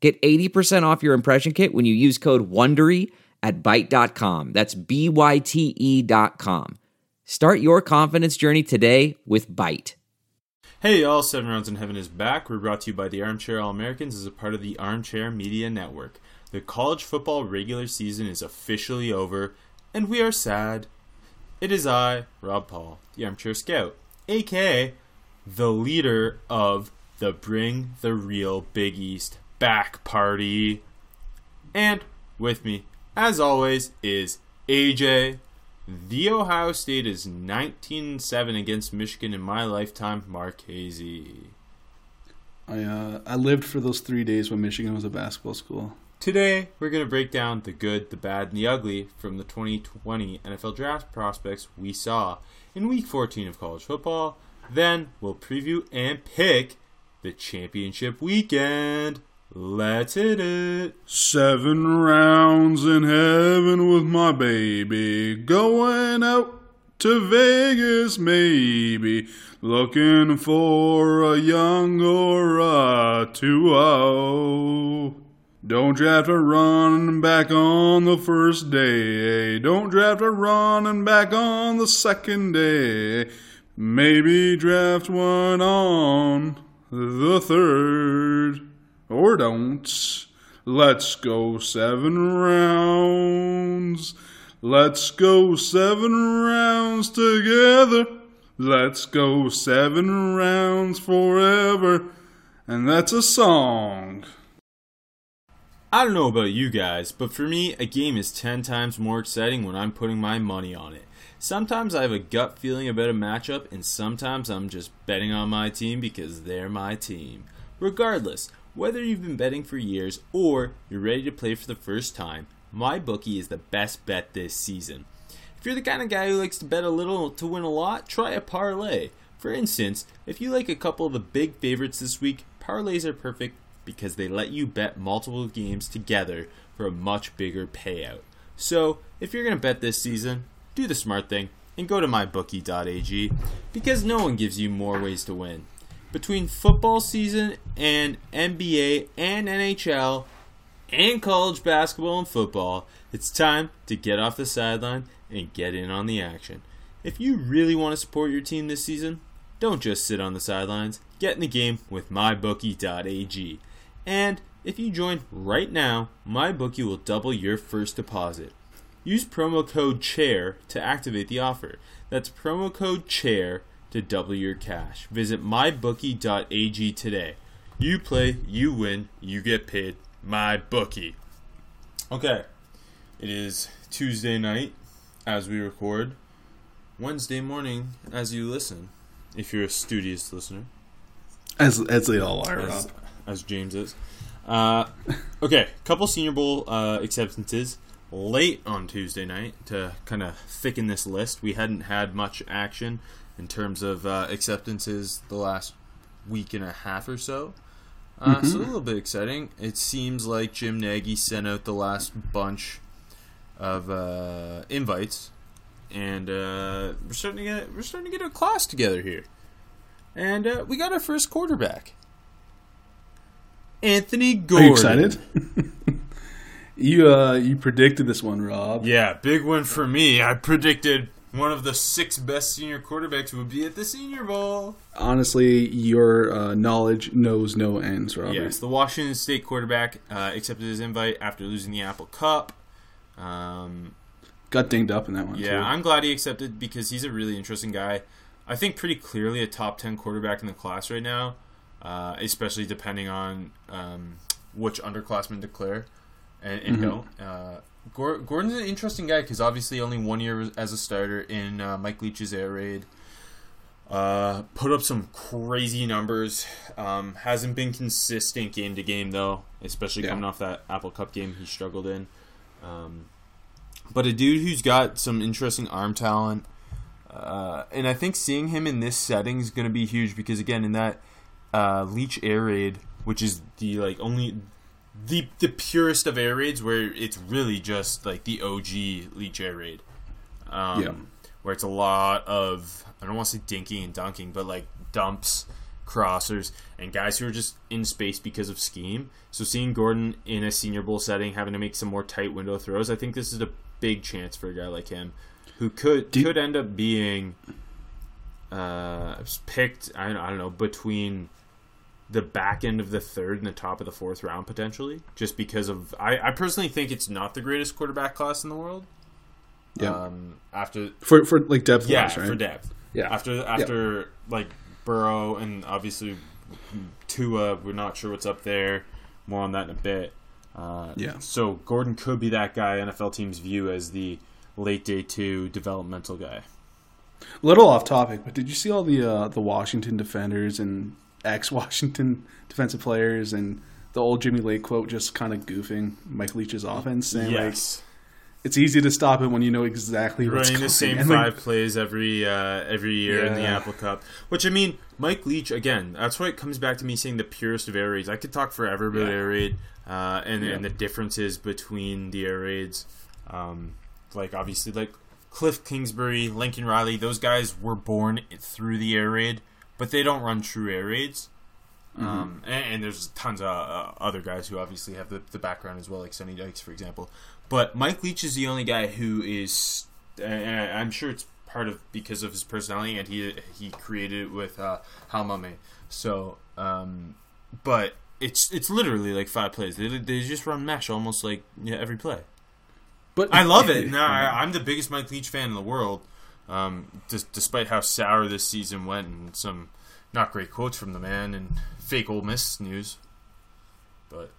Get 80% off your impression kit when you use code WONDERY at Byte.com. That's B-Y-T-E dot com. Start your confidence journey today with Byte. Hey y'all, Seven Rounds in Heaven is back. We're brought to you by the Armchair All Americans as a part of the Armchair Media Network. The college football regular season is officially over, and we are sad. It is I, Rob Paul, the Armchair Scout, aka the leader of the Bring the Real Big East Back Party. And with me, as always, is AJ. The Ohio State is 19 7 against Michigan in my lifetime, Marchese. I uh, I lived for those three days when Michigan was a basketball school. Today, we're going to break down the good, the bad, and the ugly from the 2020 NFL draft prospects we saw in week 14 of college football. Then, we'll preview and pick the championship weekend. Let's hit it. Seven rounds in heaven with my baby. Going out to Vegas, maybe. Looking for a young or a 2 Don't draft a running back on the first day. Don't draft a running back on the second day. Maybe draft one on the third. Or don't. Let's go seven rounds. Let's go seven rounds together. Let's go seven rounds forever. And that's a song. I don't know about you guys, but for me, a game is 10 times more exciting when I'm putting my money on it. Sometimes I have a gut feeling about a matchup, and sometimes I'm just betting on my team because they're my team. Regardless, whether you've been betting for years or you're ready to play for the first time, MyBookie is the best bet this season. If you're the kind of guy who likes to bet a little to win a lot, try a parlay. For instance, if you like a couple of the big favorites this week, parlays are perfect because they let you bet multiple games together for a much bigger payout. So, if you're going to bet this season, do the smart thing and go to mybookie.ag because no one gives you more ways to win. Between football season and NBA and NHL and college basketball and football, it's time to get off the sideline and get in on the action. If you really want to support your team this season, don't just sit on the sidelines. Get in the game with mybookie.ag. And if you join right now, MyBookie will double your first deposit. Use promo code CHAIR to activate the offer. That's promo code CHAIR to double your cash. Visit mybookie.ag today. You play, you win, you get paid. My bookie. Okay. It is Tuesday night as we record. Wednesday morning as you listen. If you're a studious listener. As as they all are, as, Rob. as James is. Uh, okay, couple Senior Bowl uh, acceptances late on Tuesday night to kind of thicken this list. We hadn't had much action in terms of uh, acceptances the last week and a half or so. Uh, Mm-hmm. So a little bit exciting. It seems like Jim Nagy sent out the last bunch of uh, invites, and uh, we're starting to get we're starting to get a class together here. And uh, we got our first quarterback, Anthony Are Gordon. you excited? you uh you predicted this one, Rob. Yeah, big win for me. I predicted one of the six best senior quarterbacks would be at the Senior Bowl. Honestly, your uh, knowledge knows no ends, Robert. Yes, the Washington State quarterback uh, accepted his invite after losing the Apple Cup. Um, Got dinged up in that one yeah, too. I'm glad he accepted because he's a really interesting guy. I think pretty clearly a top 10 quarterback in the class right now, uh, especially depending on um, which underclassmen declare and, and Mhm. don't. Gor- Gordon's an interesting guy because obviously only one year as a starter in uh, Mike Leach's air raid. Uh, put up some crazy numbers. Um, hasn't been consistent game to game though, especially Yeah. coming off that Apple Cup game he struggled in. Um, but a dude who's got some interesting arm talent, uh, and I think seeing him in this setting is going to be huge because again, in that uh, Leach Air Raid, which is the like only the the purest of air raids, where it's really just like the OG Leach Air Raid. Um, Yeah. Where it's a lot of I don't want to say dinking and dunking, but like dumps, crossers, and guys who are just in space because of scheme. So seeing Gordon in a Senior Bowl setting, having to make some more tight window throws, I think this is a big chance for a guy like him, who could could end up being uh, picked. I don't, I don't know between the back end of the third and the top of the fourth round potentially, just because of I, I personally think it's not the greatest quarterback class in the world. Yeah. Um, after for for like depth yeah, wise, right? for depth. Yeah. After after like Burrow and obviously Tua, we're not sure what's up there. More on that in a bit. Uh, Yeah. So Gordon could be that guy NFL teams view as the late day two developmental guy. A little off topic, but did you see all the uh, the Washington defenders and ex Washington defensive players and the old Jimmy Lake quote just kind of goofing Mike Leach's offense, saying yes. like it's easy to stop it when you know exactly what's running the same And, like, five plays every uh, every year in the Apple Cup. Which I mean, Mike Leach again. That's why it comes back to me saying the purest of air raids. I could talk forever about Yeah. air raid uh, and Yeah. and the differences between the air raids. Um, like obviously, like Cliff Kingsbury, Lincoln Riley, those guys were born through the air raid, but they don't run true air raids. Um, and, and there's tons of uh, other guys who obviously have the, the background as well, like Sonny Dykes, for example. But Mike Leach is the only guy who is, and I'm sure it's part of because of his personality, and he he created it with uh, Hal Mumme. So, um, but it's it's literally like five plays. They, they just run mesh almost like yeah, every play. but I love it. No, I'm the biggest Mike Leach fan in the world. Um, dis- despite how sour this season went and some not great quotes from the man and fake Ole Miss news, but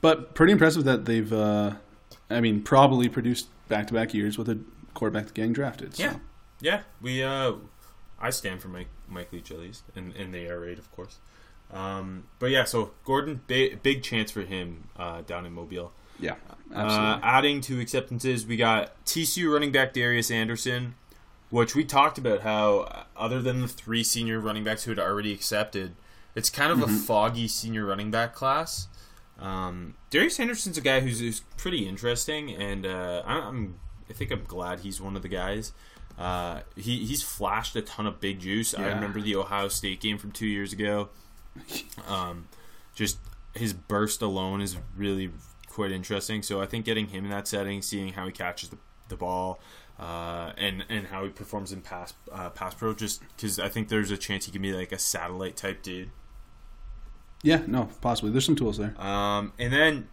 But pretty impressive that they've, uh, I mean, probably produced back to back years with a quarterback getting drafted. So. Yeah. yeah, we uh, I stand for Mike Mike Leach at least in in the air raid, of course. Um, but yeah, so Gordon, big, big chance for him uh, down in Mobile. Yeah, Uh, adding to acceptances, we got TCU running back Darius Anderson, which we talked about how, uh, other than the three senior running backs who had already accepted, it's kind of a foggy senior running back class. Um, Darius Anderson's a guy who's, who's pretty interesting, and uh, I- I'm I think I'm glad he's one of the guys. Uh, he he's flashed a ton of big juice. I remember the Ohio State game from two years ago. Um, just his burst alone is really quite interesting. So I think getting him in that setting, seeing how he catches the, the ball, uh, and and how he performs in pass uh, pass pro, just because I think there's a chance he can be like a satellite type dude. yeah, no, possibly. There's some tools there. Um, and then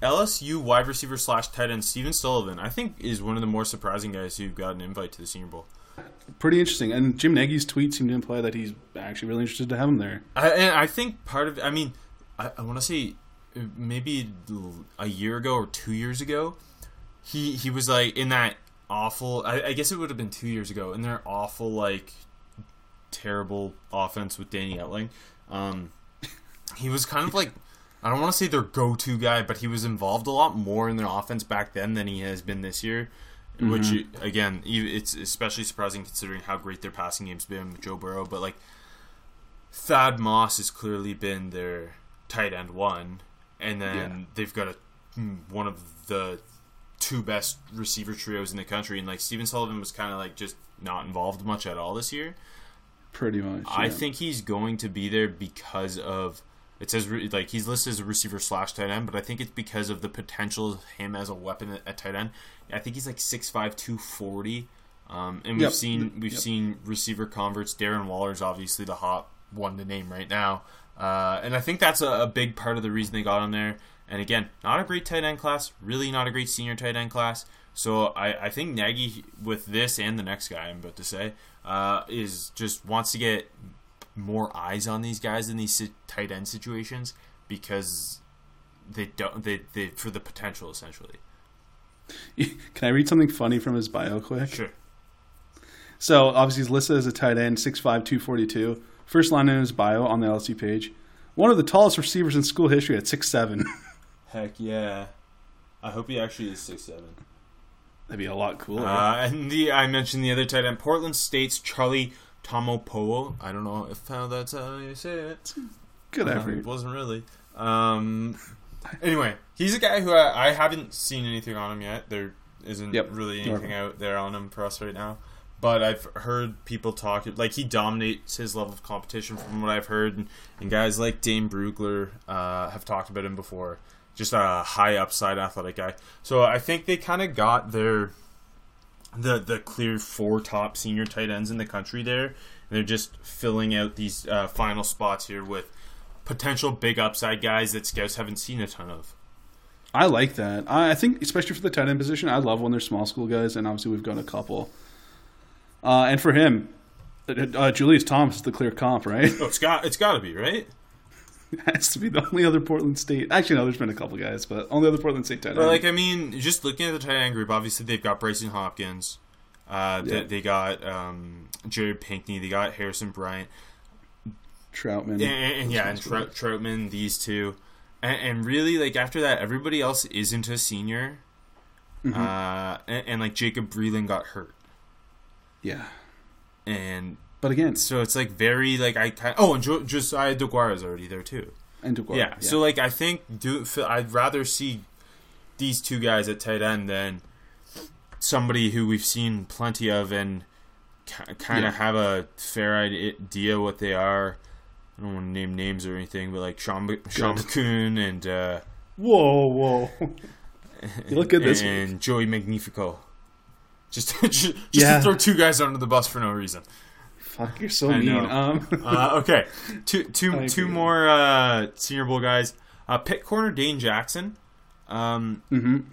LSU wide receiver slash tight end Stephen Sullivan, I think, is one of the more surprising guys who got an invite to the Senior Bowl. Pretty interesting. And Jim Nagy's tweet seemed to imply that he's actually really interested to have him there. I, and I think part of, I mean, I, I want to say maybe a year ago or two years ago, he he was like in that awful. I, I guess it would have been two years ago in their awful like terrible offense with Danny Etling. Um, he was kind of like I don't want to say their go-to guy, but he was involved a lot more in their offense back then than he has been this year. Which again, it's especially surprising considering how great their passing game's been with Joe Burrow. But like Thad Moss has clearly been their tight end one, and then Yeah. they've got a mm, one of the two best receiver trios in the country, and like Stephen Sullivan was kind of like just not involved much at all this year. Pretty much. I yeah. think he's going to be there because of it says like he's listed as a receiver slash tight end, but I think it's because of the potential of him as a weapon at, at tight end. I think he's like 6'5", 240. Um, and we've Yep. seen we've Yep. seen receiver converts. Darren Waller's obviously the hot one to name right now, uh, and I think that's a, a big part of the reason they got him there. And again, not a great tight end class, really not a great senior tight end class. So I, I think Nagy with this and the next guy I'm about to say uh, is just wants to get more eyes on these guys in these tight end situations because they don't they, they for the potential essentially. Can I read something funny from his bio quick? Sure. So obviously he's listed as a tight end, 6'5", 242. First line in his bio on the LSU page. One of the tallest receivers in school history at 6'7". Heck yeah. I hope he actually is six seven. That'd be a lot cooler. Uh, and the I mentioned the other tight end, Portland State's Charlie Taumoepeau. I don't know if how that's how you say it. Good Um, effort. It wasn't really. Um, anyway, he's a guy who I, I haven't seen anything on him yet. There isn't Yep. really anything out there on him for us right now. But I've heard people talk like he dominates his level of competition from what I've heard, and, and guys like Dane Brugler uh, have talked about him before. Just a high upside athletic guy. So I think they kind of got their the the clear four top senior tight ends in the country there. And they're just filling out these uh, final spots here with potential big upside guys that scouts haven't seen a ton of. I like that. I, I think, especially for the tight end position, I love when they're small school guys, and obviously we've got a couple. Uh, and for him, uh, uh, Julius Thomas is the clear comp, right? Oh, it's got it's got to be right. has to be the only other Portland State. Actually, no, there's been a couple guys, but only other Portland State tight end. But like I mean, just looking at the tight end group, obviously they've got Brycen Hopkins. Uh, they, Yeah. they got um, Jared Pinkney. They got Harrison Bryant. Trautman. and, and- and yeah, and Trout, Trautman, these two, and, and really like after that, everybody else isn't a senior, Mm-hmm. uh, and, and like Jacob Breeland got hurt, yeah. and But again, so it's like very like I kind oh and jo- Josiah Deguara is already there too. and Duguay, yeah, so like I think do I'd rather see these two guys at tight end than somebody who we've seen plenty of and kind Yeah. of have a fair idea what they are. I don't want to name names or anything, but like Sean and uh, whoa, whoa. you look at this week. and Joey Magnifico. Just just, Yeah. to throw two guys under the bus for no reason. Fuck, you're so I mean. Um, Uh, okay, two two two more uh, Senior Bowl guys. Uh, Pitt corner Dane Jackson. Um, mhm.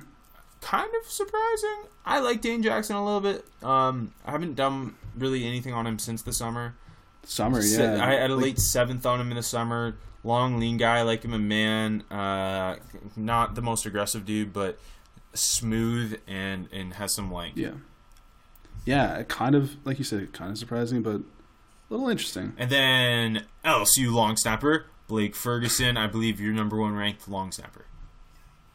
kind of surprising. I like Dane Jackson a little bit. Um, I haven't done really anything on him since the summer. Summer, yeah. I had a late seventh on him in the summer. Long, lean guy. I like him a man. Uh, not the most aggressive dude, but smooth and and has some length. Yeah. Yeah, kind of, like you said, kind of surprising, but a little interesting. And then LSU long snapper Blake Ferguson. I believe your number one ranked long snapper.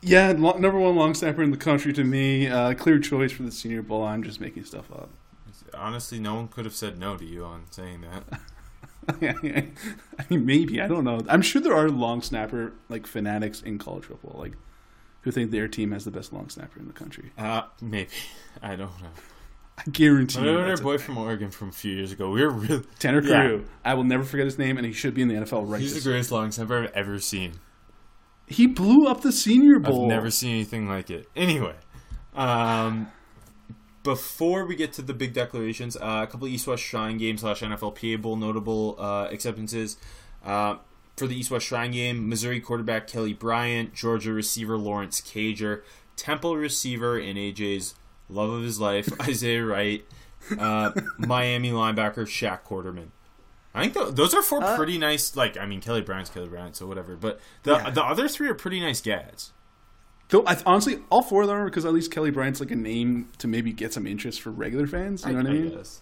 Yeah, lo- number one long snapper in the country to me. Uh, clear choice for the Senior Bowl. I'm just making stuff up. Honestly, no one could have said no to you on saying that. I mean, maybe I don't know. I'm sure there are long snapper like fanatics in college football, like who think their team has the best long snapper in the country. Uh, maybe I don't know. I guarantee you. Remember our boy from Oregon from a few years ago? We were really Tanner Yeah. I will never forget his name, and he should be in the NFL right He's the greatest long snapper I've ever seen. He blew up the Senior Bowl. I've never seen anything like it. Anyway, um, before we get to the big declarations, uh, a couple of East West Shrine Game slash NFLPA Bowl notable uh, acceptances. Uh, for the East West Shrine Game, Missouri quarterback Kelly Bryant, Georgia receiver Lawrence Cager, Temple receiver in AJ's love of his life Isaiah Wright, uh, Miami linebacker Shaq Quarterman. I think th- those are four Uh, pretty nice. Like, I mean, Kelly Bryant's Kelly Bryant, so whatever. But the Yeah. the other three are pretty nice gads. Though, I, honestly, all four of them are because at least Kelly Bryant's like a name to maybe get some interest for regular fans. You know what I mean? guess.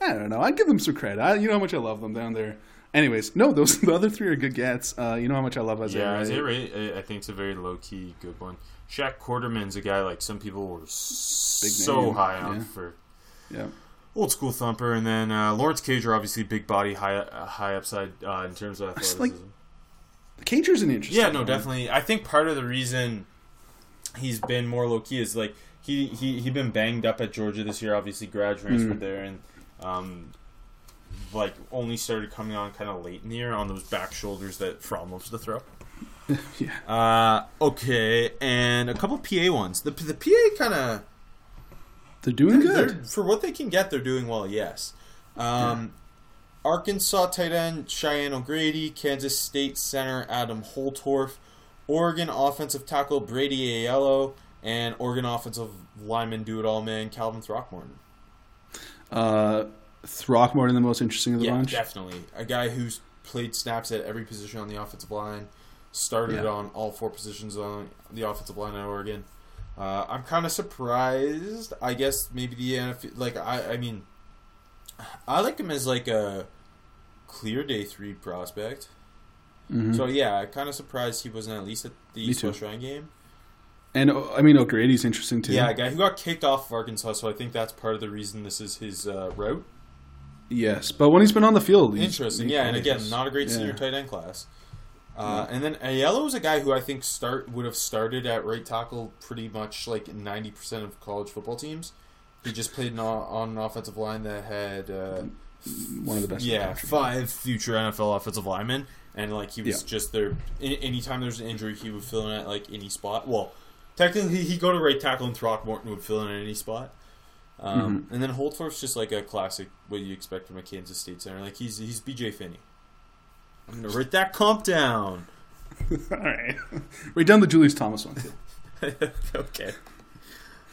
I don't know. I give them some credit. I, you know how much I love them down there. Anyways, no, those the other three are good gets. Uh, you know how much I love Isaiah. Yeah, Isaiah Ray, I- I think it's a very low key good one. Shaq Quarterman's a guy like some people were Big so name, high on yeah. for Yeah. old school thumper, and then uh, Lawrence Cager, obviously big body, high uh, high upside uh, in terms of athleticism. like- Cager's an interesting. yeah, no, one. definitely. I think part of the reason he's been more low key is like he he he been banged up at Georgia this year. Obviously, grad transferred Mm. there, and um, like only started coming on kind of late in the year on those back shoulders that Fromm loves to throw. Yeah. Uh, okay, and a couple PA ones. The the PA kind of They're doing good. for what they can get. They're doing well. Yes. Um, Arkansas tight end Cheyenne O'Grady, Kansas State center Adam Holtorf, Oregon offensive tackle Brady Aiello, and Oregon offensive lineman do it all man Calvin Throckmorton. Uh, Throckmorton, the most interesting of the yeah, bunch. definitely a guy who's played snaps at every position on the offensive line, started Yeah. on all four positions on the offensive line at Oregon. Uh, I'm kind of surprised. I guess maybe the NFL, like I, I mean, I like him as like a clear day three prospect. Mhm. So yeah, I'm kind of surprised he wasn't at least at the Me East. West Shrine game. And I mean, O'Grady's interesting too. Yeah, a guy who got kicked off of Arkansas, so I think that's part of the reason this is his uh, route. Yes, but when he's been on the field, Interesting, yeah, and again, not a great Yeah. senior tight end class. Uh, and then Aiello is a guy who I think start would have started at right tackle pretty much like ninety percent of college football teams. He just played on, on an offensive line that had uh, One of the best. yeah five future NFL offensive linemen, and like he was Yeah. just there. Anytime there's an injury, he would fill in at like any spot. Well, technically he'd go to right tackle, and Throckmorton would fill in at any spot. Um, Mm-hmm. And then Holtorf's just like a classic what you expect from a Kansas State center. Like he's he's BJ Finney. I'm gonna write that comp down. All right, right down the Julius Thomas one. Too. okay.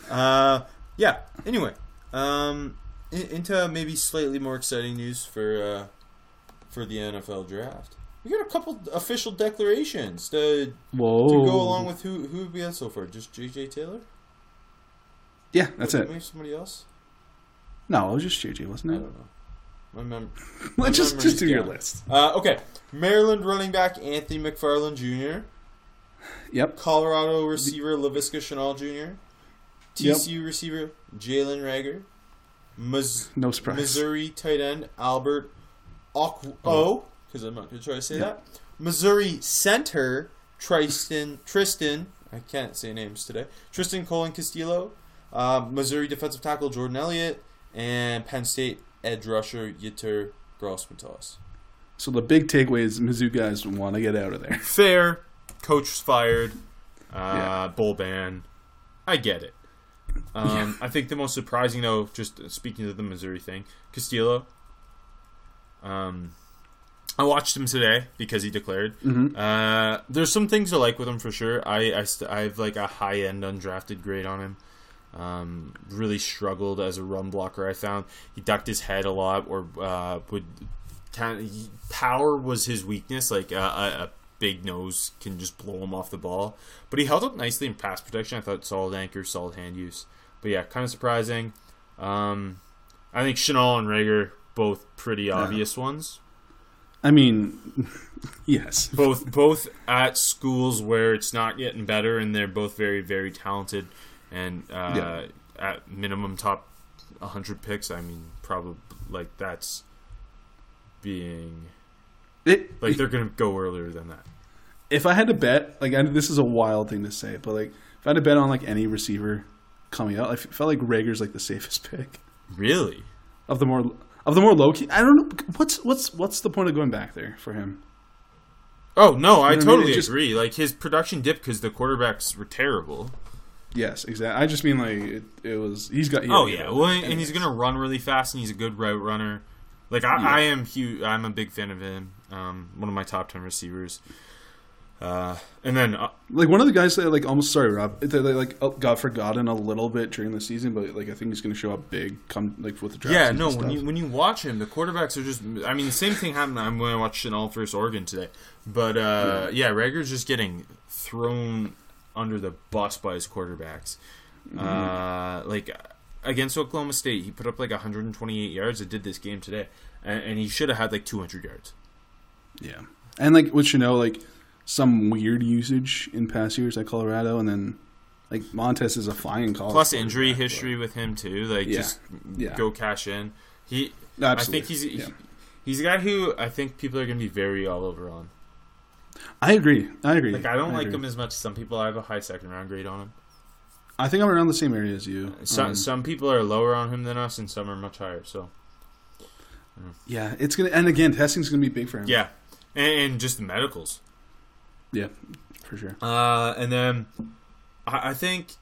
Uh, yeah. Anyway, um, into maybe slightly more exciting news for uh, for the NFL draft. We got a couple official declarations to, Whoa! to go along with who who we had so far. Just J.J. Taylor. Yeah, that's Did it. Maybe somebody else? No, it was just JJ, wasn't it? don't know. My mem- Let's just just do your list. uh, okay, Maryland running back Anthony McFarland Jr. Yep. Colorado receiver Laviska Shenault Jr. TCU receiver Jalen Reagor. Mis- No surprise. Missouri tight end Albert Okwo, because I'm not going to try to say Yeah. that. Missouri center Tristan Tristan. I can't say names today. Tristan Colin Castillo. Uh, Missouri defensive tackle Jordan Elliott and Penn State edge rusher Yitter Grossmatos. So the big takeaway is Mizzou guys want to get out of there. Fair. Coach fired. Uh, Yeah. Bowl ban. I get it. Um, I think the most surprising, though, just speaking to the Missouri thing, Castillo. Um, I watched him today because he declared. Mhm. Uh, there's some things I like with him for sure. I I, st- I have like a high end undrafted grade on him. Um, really struggled as a run blocker. I found he ducked his head a lot, or uh, would kind of power was his weakness. Like uh, a, a big nose can just blow him off the ball, but he held up nicely in pass protection. I thought solid anchor, solid hand use. But yeah, kind of surprising. Um, I think Shenault and Reagor both pretty obvious ones. I mean, yes. Both both at schools where it's not getting better, and they're both very very talented, and uh, Yeah. at minimum top 100 picks. I mean, probably like that's being It, like they're gonna go earlier than that. if I had to bet, like I, this is a wild thing to say, but like if I had to bet on like any receiver coming out, I felt like Reagor's like the safest pick Really? of the more of the more low key. I don't know what's what's what's the point of going back there for him. Oh no, I You know what I mean? totally just- agree. Like his production dipped because the quarterbacks were terrible. Yes, exactly. I just mean like it, it was he's got. Yeah, oh yeah, well, and he's gonna run really fast, and he's a good route runner. Like I, Yeah. I am huge. I'm a big fan of him. Um, one of my top ten receivers. Uh, and then uh, like one of the guys that like almost sorry Rob they, like uh, got forgotten a little bit during the season, but like I think he's going to show up big come like with the draft. yeah, no. When you when you watch him, the quarterbacks are just. I mean, the same thing happened. I'm going to watch Shenault versus Oregon today, but uh, yeah, Reagor's just getting thrown under the bus by his quarterbacks. Mm-hmm. Uh, like against Oklahoma State, he put up like 128 yards. I did this game today, and, and he should have had like 200 yards. yeah, and like what you know, like some weird usage in past years at Colorado, and then like Montez is a flying call. Plus injury history with him too. Like Yeah. just Yeah. go cash in. He, but- I think he's Yeah. he, he's a guy who I think people are going to be very all over on. I agree. I agree. Like I don't like agree. him as much as some people. I have a high second round grade on him. I think I'm around the same area as you. Some Um, some people are lower on him than us, and some are much higher. So yeah, it's gonna. And again, testing's gonna be big for him. yeah, and, and just the medicals. yeah, for sure. Uh, and then I, I think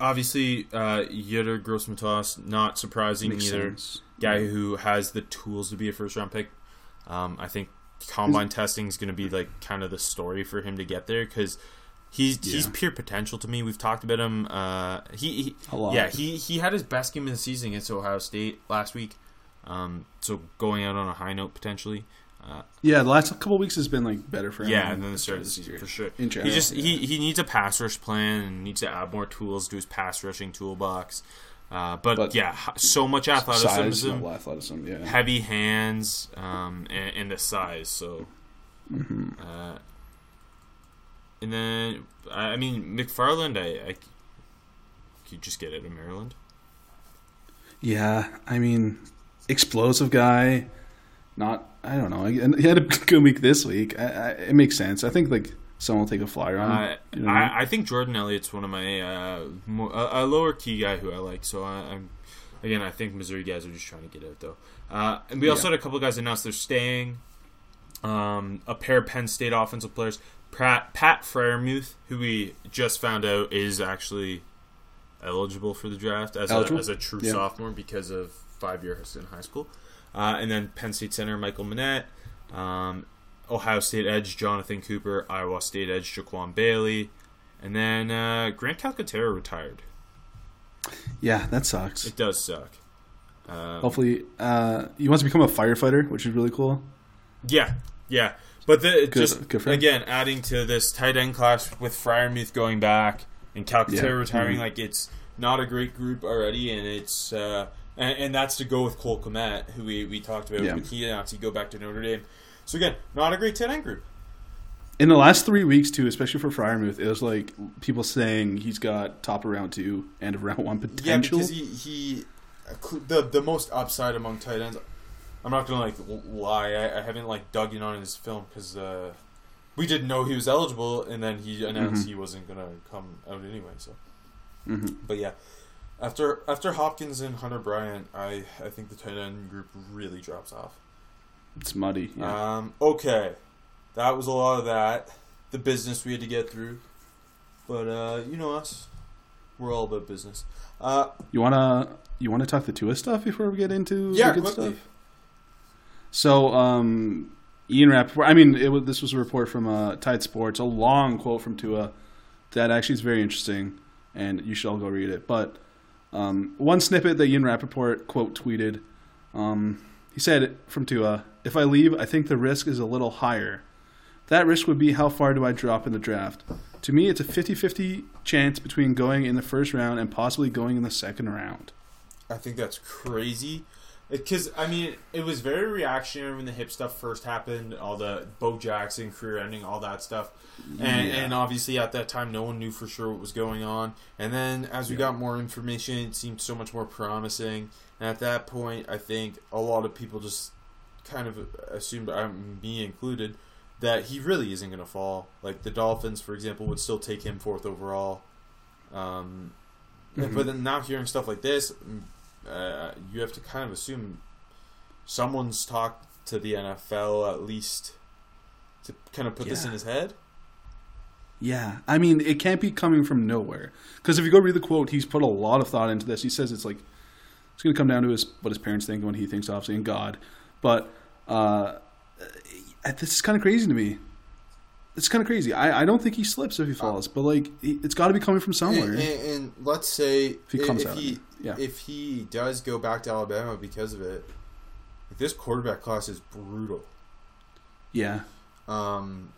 obviously uh, Yetur Gross-Matos not surprising Makes either. sense. Guy who has the tools to be a first round pick. Um, I think combine testing is going to be like kind of the story for him to get there because. He's he's Yeah. pure potential to me. We've talked about him. Uh, he, he A lot. yeah he he had his best game of the season against Ohio State last week. Um, so going out on a high note potentially. Uh, Yeah, the last couple weeks has been like better for him. yeah, and then the start of the season year. for sure. In He just yeah. he, he needs a pass rush plan and needs to add more tools to his pass rushing toolbox. Uh, but, But yeah, so much Size, athleticism, no athleticism. Yeah. heavy hands, um, and, and the size. So, Mm-hmm. uh, and then I I mean McFarland, I, I could just get it in Maryland. Yeah, I mean, explosive guy. Not, I don't know. He had a good week this week. I, I, it makes sense. I think like someone will take a flyer on. You know I mean? I, think Jordan Elliott's one of my uh, more, a, a lower key guy who I like. So I, I'm again, I think Missouri guys are just trying to get out though. Uh, and we also Yeah. had a couple guys announce they're staying. Um, a pair of Penn State offensive players, Pat, Pat Freiermuth, who we just found out is actually eligible for the draft as, a, as a true Yeah. sophomore because of five years in high school. Uh, and then Penn State center Michael Menet, um, Ohio State edge Jonathan Cooper, Iowa State edge Jaquan Bailey, and then uh, Grant Calcaterra retired. yeah, that sucks. It does suck. Um, Hopefully, uh, he wants to become a firefighter, which is really cool. Yeah, yeah. But the, Good- just good again adding to this tight end class with Freiermuth going back and Calcaterra Yeah. retiring, Mhm. like it's not a great group already, and it's uh, and, and that's to go with Cole Kmet, who we, we talked about Yeah. with he announced he go back to Notre Dame. So again, not a great tight end group. In the last three weeks, too, especially for Freiermuth, it was like people saying he's got top of round two, end of round one potential. Yeah, because he he the the most upside among tight ends. I'm not gonna like lie. I, I haven't like dug in on his film because uh, we didn't know he was eligible, and then he announced Mhm. he wasn't gonna come out anyway. So, Mhm. but yeah, after after Hopkins and Hunter Bryant, I I think the tight end group really drops off. It's muddy. Yeah. Um, okay, that was a lot of that. The business we had to get through, but uh, you know us, we're all about business. Uh, you wanna you wanna talk the Tua stuff before we get into yeah, the good quickly. stuff? So, um, Ian Rapoport, I mean, it was, this was a report from uh, Tide Sports, a long quote from Tua that actually is very interesting, and you should all go read it. But um, one snippet that Ian Rapoport, quote, tweeted, um, he said from Tua, If I leave, I think the risk is a little higher. That risk would be how far do I drop in the draft? To me, it's a 50 50 chance between going in the first round and possibly going in the second round. I think that's crazy. Because I mean, it was very reactionary when the hip stuff first happened. All the Bo Jackson career ending, all that stuff, and, Yeah. and obviously at that time, no one knew for sure what was going on. And then as we Yeah. got more information, it seemed so much more promising. And at that point, I think a lot of people just kind of assumed, um, me included, that he really isn't going to fall. Like the Dolphins, for example, would still take him fourth overall. Um, Mhm. But then now hearing stuff like this, uh, you have to kind of assume someone's talked to the NFL at least to kind of put this in his head. Yeah, I mean, it can't be coming from nowhere. Because if you go read the quote, he's put a lot of thought into this. He says it's like it's going to come down to his what his parents think and what he thinks, obviously, and God. But uh, this is kind of crazy to me. It's kind of crazy. I, I don't think he slips if he falls, but like it's got to be coming from somewhere. And, and, and let's say if he comes out, he yeah. if he does go back to Alabama because of it, this quarterback class is brutal. yeah, Um,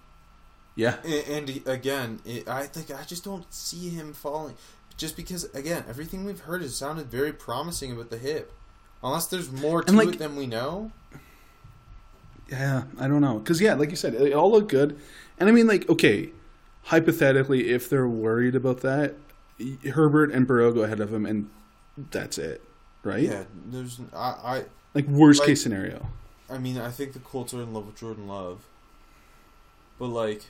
yeah, and, and again, it, I think I just don't see him falling, just because again, everything we've heard has sounded very promising about the hip. Unless there's more to like- it than we know. yeah. I don't know because yeah, like you said, it all looked good. And I mean, like, okay, hypothetically, if they're worried about that, Herbert and Burrow go ahead of him, and that's it, right? Yeah, there's I, I Like worst Like- case scenario. I I mean I think the Colts are in love with Jordan Love, but like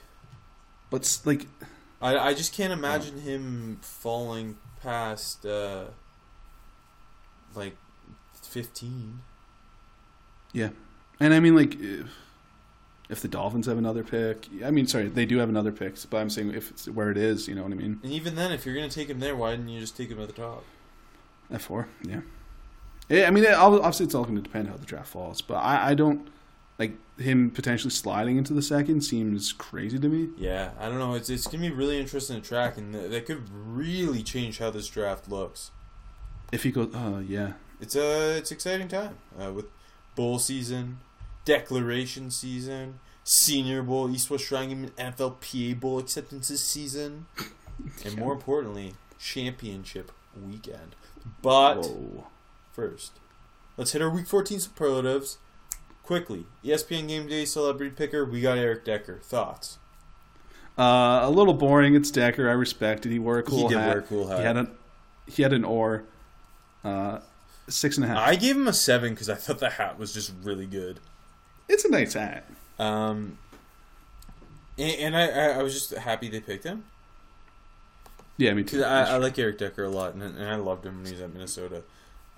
But like, I I just can't imagine him falling past uh like fifteen. yeah, and I mean, like, if, if the Dolphins have another pick, I mean, sorry, they do have another pick, but I'm saying if it's where it is, you know what I mean? And even then, if you're gonna take him there, why didn't you just take him at the top? F four, yeah. Yeah, I mean, obviously, it's all going to depend how the draft falls, but I, I don't like him potentially sliding into the second seems crazy to me. Yeah, I don't know. It's it's gonna be really interesting to track, and th- that could really change how this draft looks. If he goes, oh yeah, It's a it's exciting time uh, with bowl season, declaration season, Senior Bowl, East West Triangle, NFL PA Bowl acceptances season, and more importantly, championship weekend. But Whoa. first, let's hit our Week 14 superlatives quickly. ESPN Game Day celebrity picker. We got Eric Decker. Thoughts? Uh, a little boring. It's Decker. I respect it. He wore a cool he did hat. wear a cool hat. He had a he had an oar. Uh, six and a half. I gave him a seven because I thought the hat was just really good. it's a nice hat. Um, and, and I, I, was just happy they picked him. Yeah, me too. I, I like Eric Decker a lot, and, and I loved him when he was at Minnesota.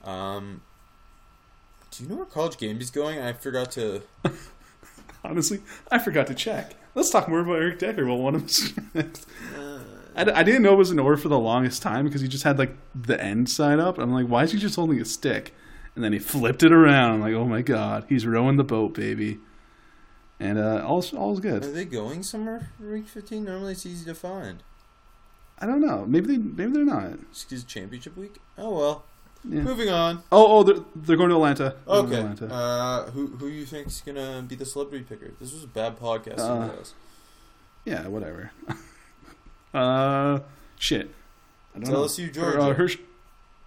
Um, do you know where College Game Day's going? I forgot to. Honestly, I forgot to check. Let's talk more about Eric Decker. Well, one of his. I didn't know it was an oar for the longest time because he just had like the end side up. I'm like, why is he just holding a stick? And then he flipped it around. I'm like, oh my god, he's rowing the boat, baby. And uh, all's all's good. Are they going somewhere for Week 15? Normally it's easy to find. I don't know. Maybe they maybe they're not. 'cause championship week? Oh well. Yeah. Moving on. Oh oh, they're they're going to Atlanta. They're going to Okay. Atlanta. Uh, who who you think's gonna be the celebrity picker? This was a bad podcast. Uh, yeah, whatever. uh, shit. I don't Tell know. us you, Or, Georgia. uh, Hersch-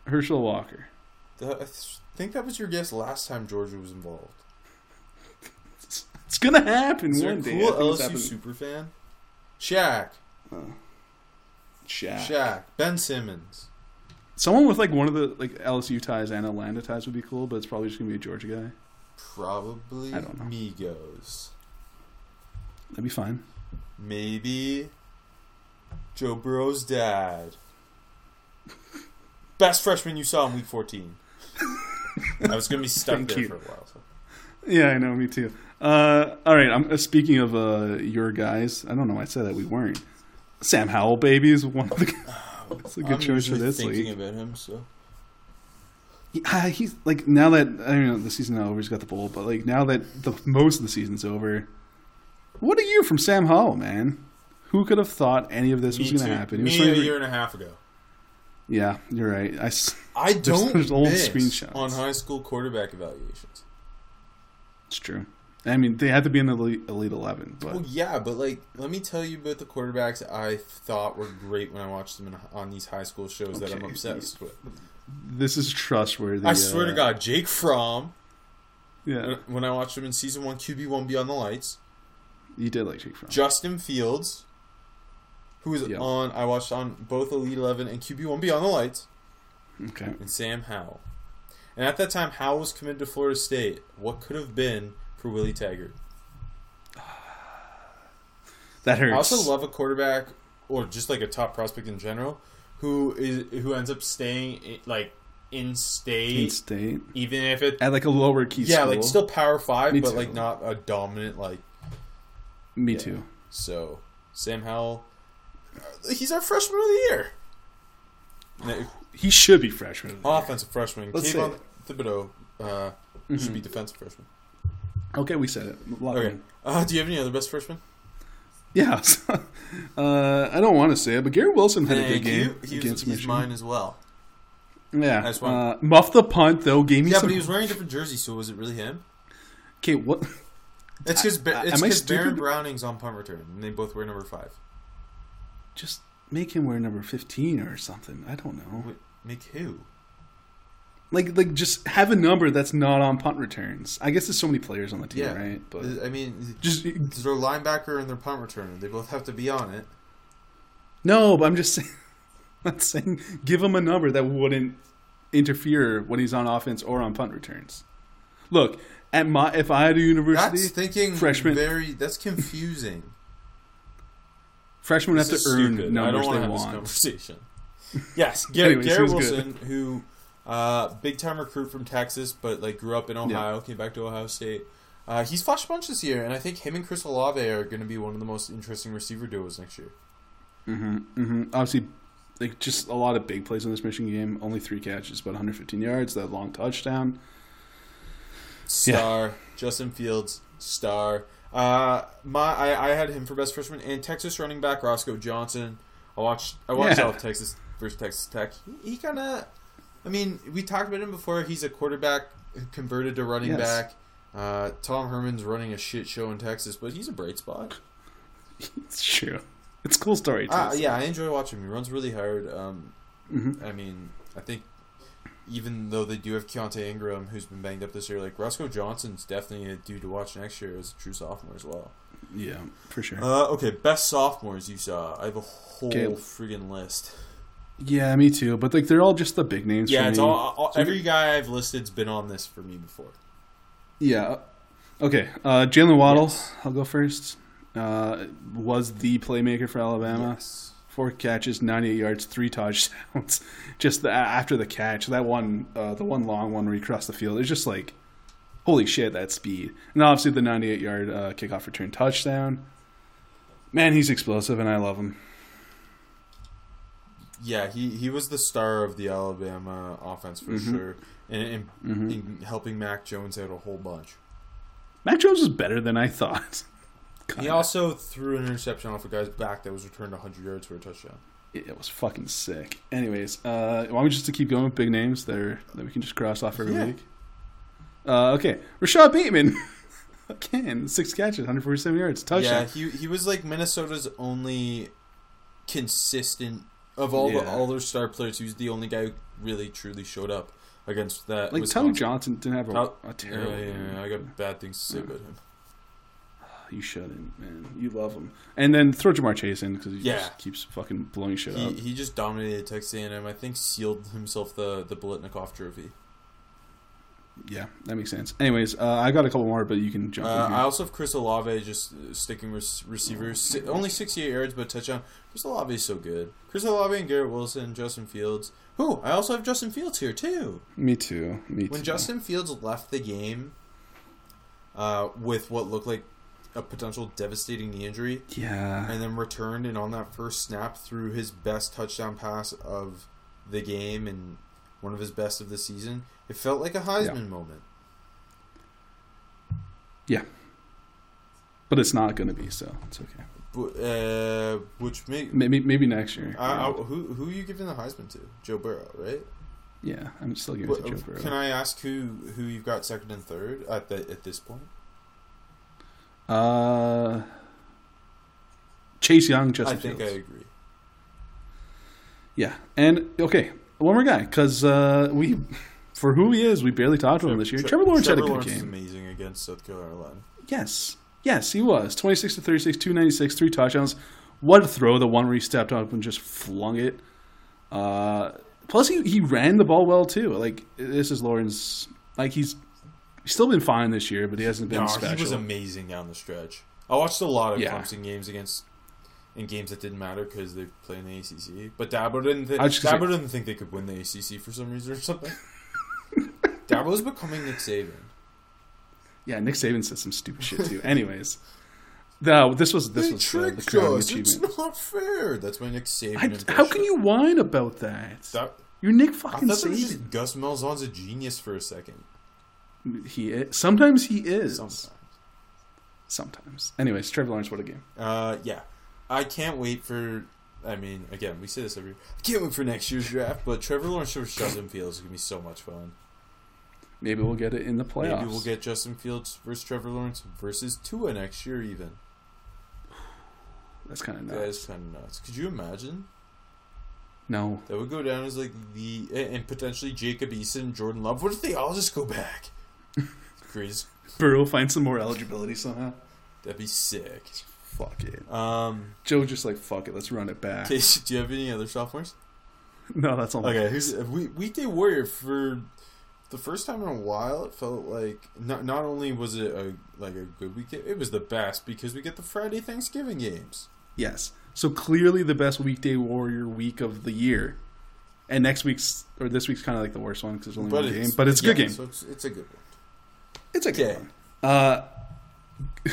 Herschel Walker. The- I think that was your guess last time Georgia was involved. It's, it's gonna happen Is one a day. cool LSU super fan? Shaq. Shaq. Shaq. Ben Simmons. Someone with like one of the like LSU ties and Atlanta ties would be cool, but it's probably just gonna be a Georgia guy. Probably I don't know. Migos. That'd be fine. Maybe Joe Burrow's dad. Best freshman you saw in week 14. I was going to be stuck there you. for a while. So. Yeah, I know. Me too. Uh, all right. I'm uh, speaking of uh, your guys. I don't know. why I said that we weren't. Sam Howell, baby, is one of the. It's a good I'm choice for this thinking league. about him, so. He- ah, he's like now that I don't know the season's not over. He's got the bowl, but like now that the most of the season's over, what a year from Sam Howell, man. Who could have thought any of this Me was going to happen? He Me a year and a half ago. Yeah, you're right. I, I don't there's old miss screenshots. on high school quarterback evaluations. it's true. I mean, they had to be in the elite, elite eleven, but Well, yeah, but like, let me tell you about the quarterbacks I thought were great when I watched them in, on these high school shows that I'm obsessed with. this is trustworthy. I swear to uh, God, Jake Fromm. Yeah, When I watched him in season one, QB one Beyond the Lights. you did like Jake Fromm. Justin Fields, who was Yeah. on I watched on both Elite Eleven and QB One Beyond the Lights, Okay, and Sam Howell. And at that time, Howell was committed to Florida State. What could have been for Willie Taggart? that hurts. I also love a quarterback, or just like a top prospect in general, who is who ends up staying like in state, in state even if it at like a lower key. yeah, school. like still Power Five, Me but too. like not a dominant like. me yeah. too. So Sam Howell, uh, he's our freshman of the year. He should be freshman. of the year. Offensive freshman. Let's Kayvon Thibodeaux uh, should Mhm. be defensive freshman. Okay, we said it. Okay. Uh, do you have any other best freshmen? Yeah. uh, I don't want to say it, but Garrett Wilson had a good game you. He was, against he's Michigan. mine as well. Yeah. One. Uh, muff the punt though. Gave me Yeah, some. but he was wearing a different jersey, so was it really him? Okay, what? It's because it's because Baron? Browning's on punt return, and they both wear number five. Just make him wear number fifteen or something. I don't know. Wait, make who? Like, like just have a number that's not on punt returns. I guess there's so many players on the team, Yeah. right? But I mean, just it's their linebacker and their punt returner. They both have to be on it. no. But I'm just saying. I'm saying give him a number that wouldn't interfere when he's on offense or on punt returns. Look, at my if I had a university, That's thinking freshman- Very that's confusing. freshmen have to earn stupid. I don't they wanna have this conversation. Yes, Garrett, Anyways, Garrett he was Wilson, who uh, big time recruit from Texas, but like grew up in Ohio, came back to Ohio State. Uh, he's flashed a bunch this year, and I think him and Chris Olave are going to be one of the most interesting receiver duos next year. Mm-hmm, mm-hmm. Obviously, like just a lot of big plays in this Michigan game. Only three catches, about 115 yards. That long touchdown. Star Justin Fields, star. Uh, my I, I had him for best freshman, and Texas running back Roschon Johnson. I watched I watched Yeah. of Texas versus Texas Tech. He, he kind of, I mean, we talked about him before. He's a quarterback converted to running Yes. back. Uh, Tom Herman's running a shit show in Texas, but he's a bright spot. It's true. It's a cool story too. Uh, yeah, I enjoy watching him. He runs really hard. Um, Mhm. I mean, I think even though they do have Keontae Ingram, who's been banged up this year, like Roschon Johnson's definitely a dude to watch next year as a true sophomore as well. Yeah, for sure. Uh, okay, best sophomores you saw. I have a whole Okay. friggin' list. Yeah, me too. But like, they're all just the big names. Yeah, for it's me. all, all every guy I've listed's been on this for me before. Yeah. Okay. Uh, Jaylen Waddle. Yes. I'll go first. Uh, was the playmaker for Alabama. Yes. Four catches, 98 yards, three touchdowns. just the, after the catch, that one, uh, the one long one where he crossed the field, it's just like, holy shit, that speed. And obviously the 98 yard uh, kickoff return touchdown. Man, he's explosive, and I love him. Yeah, he, he was the star of the Alabama offense for Mhm. sure, and, and Mhm. in helping Mac Jones out a whole bunch. Mac Jones is better than I thought. He also threw an interception off a guy's back that was returned 100 yards for a touchdown. It was fucking sick. Anyways, uh, why don't we just to keep going with big names there that we can just cross off every Yeah. week? Uh, okay, Rashod Bateman. Again, six catches, 147 yards, touchdown. Yeah, he he was like Minnesota's only consistent of all the Yeah. all their star players. He was the only guy who really truly showed up against that. like Wisconsin. Tyler Johnson didn't have a, Tyler- a terrible. yeah, game. yeah, I got bad things to say Yeah. about him. You shouldn't, man. You love him. And then throw Ja'Marr Chase in because he Yeah. just keeps fucking blowing shit He up. he just dominated Texas A&M. I think sealed himself the the Biletnikoff Trophy. Yeah, that makes sense. Anyways, uh, I got a couple more, but you can jump Uh, in I also have Chris Olave just uh, sticking with receivers. Si- only 68 yards, but touchdown. Chris Olave is so good. Chris Olave and Garrett Wilson, Justin Fields. Who? I also have Justin Fields here too. Me too. Me too. When Justin Fields left the game uh, with what looked like a potential devastating knee injury, yeah, and then returned and on that first snap threw his best touchdown pass of the game and one of his best of the season, it felt like a Heisman moment. Yeah, but it's not going to be, so it's okay. But, uh, which make Maybe maybe next year. I, I, who who are you giving the Heisman to? Joe Burrow, right? yeah, I'm still giving What- it to Joe Burrow. can I ask who who you've got second and third at the, at this point? Uh, Chase Young, Justin I think I agree. Yeah, and okay, one more guy because uh, we, for who he is, we barely talked to him this year. Tre- Trevor Lawrence Trevor had a good Lawrence game. amazing against South Carolina. Yes, yes, he was twenty six to thirty six, two ninety six, three touchdowns. What a throw! The one where he stepped up and just flung it. Uh, plus, he he ran the ball well too. Like this is Lawrence. Like he's he's still been fine this year, but he hasn't been No, special. he was amazing down the stretch. I watched a lot of Yeah. Clemson games against in games that didn't matter because they play in the ACC. But Dabo didn't. Th- I was just gonna Dabo didn't think they could win the ACC for some reason or something. Dabo's becoming Nick Saban. Yeah, Nick Saban said some stupid shit too. Anyways, no, this was this they was uh, the tricked crowning us. It's not fair. That's my Nick Saban. I, impression. how can you whine about that? That, You're Nick I fucking was Saban. just Gus Malzahn's a genius for a second. He is. sometimes he is. Sometimes. Sometimes. Anyways, Trevor Lawrence, what a game. Uh, yeah, I can't wait for. I mean, again, we say this every. I can't wait for next year's draft, but Trevor Lawrence versus Justin Fields is gonna be so much fun. Maybe we'll get it in the playoffs. Maybe we'll get Justin Fields versus Trevor Lawrence versus Tua next year, even. That's kind of That nuts. is kind of nuts. Could you imagine? No. That would go down as like the and potentially Jacob Eason, Jordan Love. What if they all just go back? Crazy. Burrow find some more eligibility somehow. That'd be sick. Fuck it. Um, Joe just like fuck it. Let's run it back. Do you have any other sophomores? No, that's all. Okay, here's we weekday warrior for the first time in a while. It felt like not not only was it a like a good weekend, it was the best because we get the Friday Thanksgiving games. Yes. So clearly the best weekday warrior week of the year. And next week's or this week's kind of like the worst one because there's only one game, but it's a good game. So it's, it's a good one. It's a good Okay. one. Uh,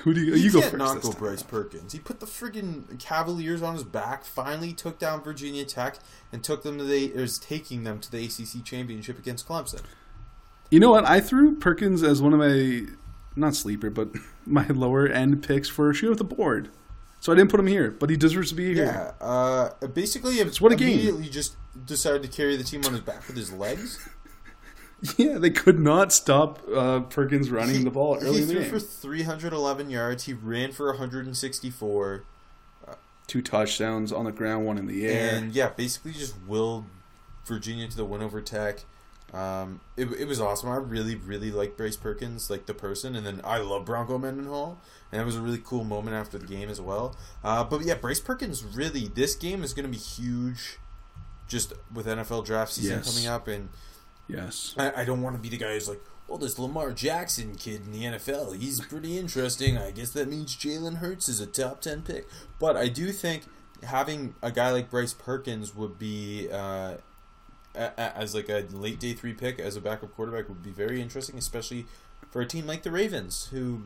who do you? You, You, go first. not this go time. Bryce Perkins. He put the friggin' Cavaliers on his back. Finally took down Virginia Tech and took them to the is taking them to the ACC championship against Clemson. You know what? I threw Perkins as one of my not sleeper, but my lower end picks for shoot at the board. So I didn't put him here, but he deserves to be here. Yeah, uh, basically, it's what a game. immediately just decided to carry the team on his back with his legs. Yeah, they could not stop uh, Perkins running He- the ball early he in the threw for 311 yards. He ran for 164, Two touchdowns on the ground, one in the air. and yeah, basically just willed Virginia to the win over Tech. Um, it, it was awesome. I really, really like Bryce Perkins, like the person, and then I love Bronco Mendenhall, and it was a really cool moment after the game as well. Uh, but yeah, Bryce Perkins really, this game is going to be huge, just with NFL draft season Yes. coming up, and Yes. I, I don't want to be the guy who's like, well, this Lamar Jackson kid in the NFL, he's pretty interesting. I guess that means Jalen Hurts is a top 10 pick. But I do think having a guy like Bryce Perkins would be, uh, as like a late day three pick as a backup quarterback would be very interesting, especially for a team like the Ravens, who,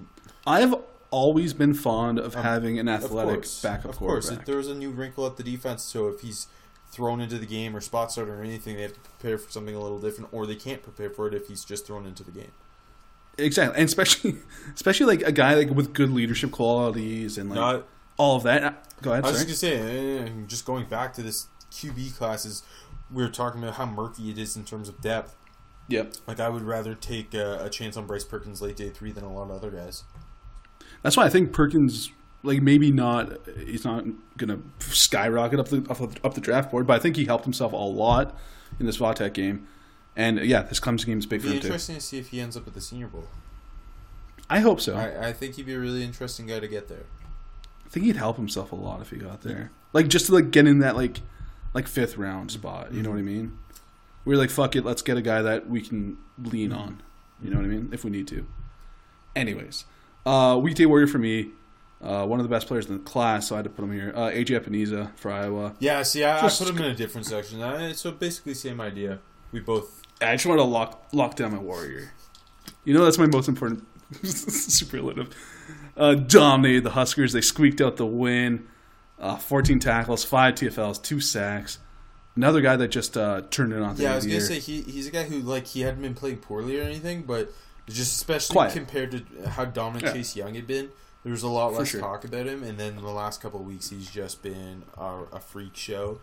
I've always been fond of having an Um, of athletic course, backup of course, quarterback. if there was a new wrinkle at the defense, so if he's thrown into the game or spot starter or anything, they have to prepare for something a little different, or they can't prepare for it if he's just thrown into the game. Exactly, and especially, especially like a guy like with good leadership qualities and like No, all of that. Uh, Go ahead. I was sorry. just gonna say, just going back to this QB classes, we were talking about how murky it is in terms of depth. Yep. Like I would rather take a, a chance on Bryce Perkins late day three than a lot of other guys. That's why I think Perkins, like maybe not, he's not gonna skyrocket up the up, the- up the draft board, but I think he helped himself a lot in this Vatek game. And yeah, this Clemson game is big It'd for him too. interesting to see if he ends up at the Senior Bowl. I hope so. I, I, think he'd be a really interesting guy to get there. I think he'd help himself a lot if he got there. Like just to like get in that like like fifth round spot. You know what I mean? We're like fuck it, let's get a guy that we can lean on. You know what I mean? If we need to. Anyways, uh, weekday warrior for me. Uh, one of the best players in the class, so I had to put him here. Uh, AJ Epenesa for Iowa. Yeah, see, I, Just- I put him in a different section. I, so basically, same idea. We both. I just wanted to lock lock down my warrior. You know that's my most important superlative. Uh, dominated the Huskers. They squeaked out the win. Uh, 14 tackles, five TFLs, two sacks. Another guy that just uh, turned it on. Yeah, I was gonna say he he's a guy who like he hadn't been playing poorly or anything, but just especially Quiet. compared to how dominant Yeah. Chase Young had been, there was a lot less sure. talk about him. And then the last couple of weeks, he's just been a, a freak show.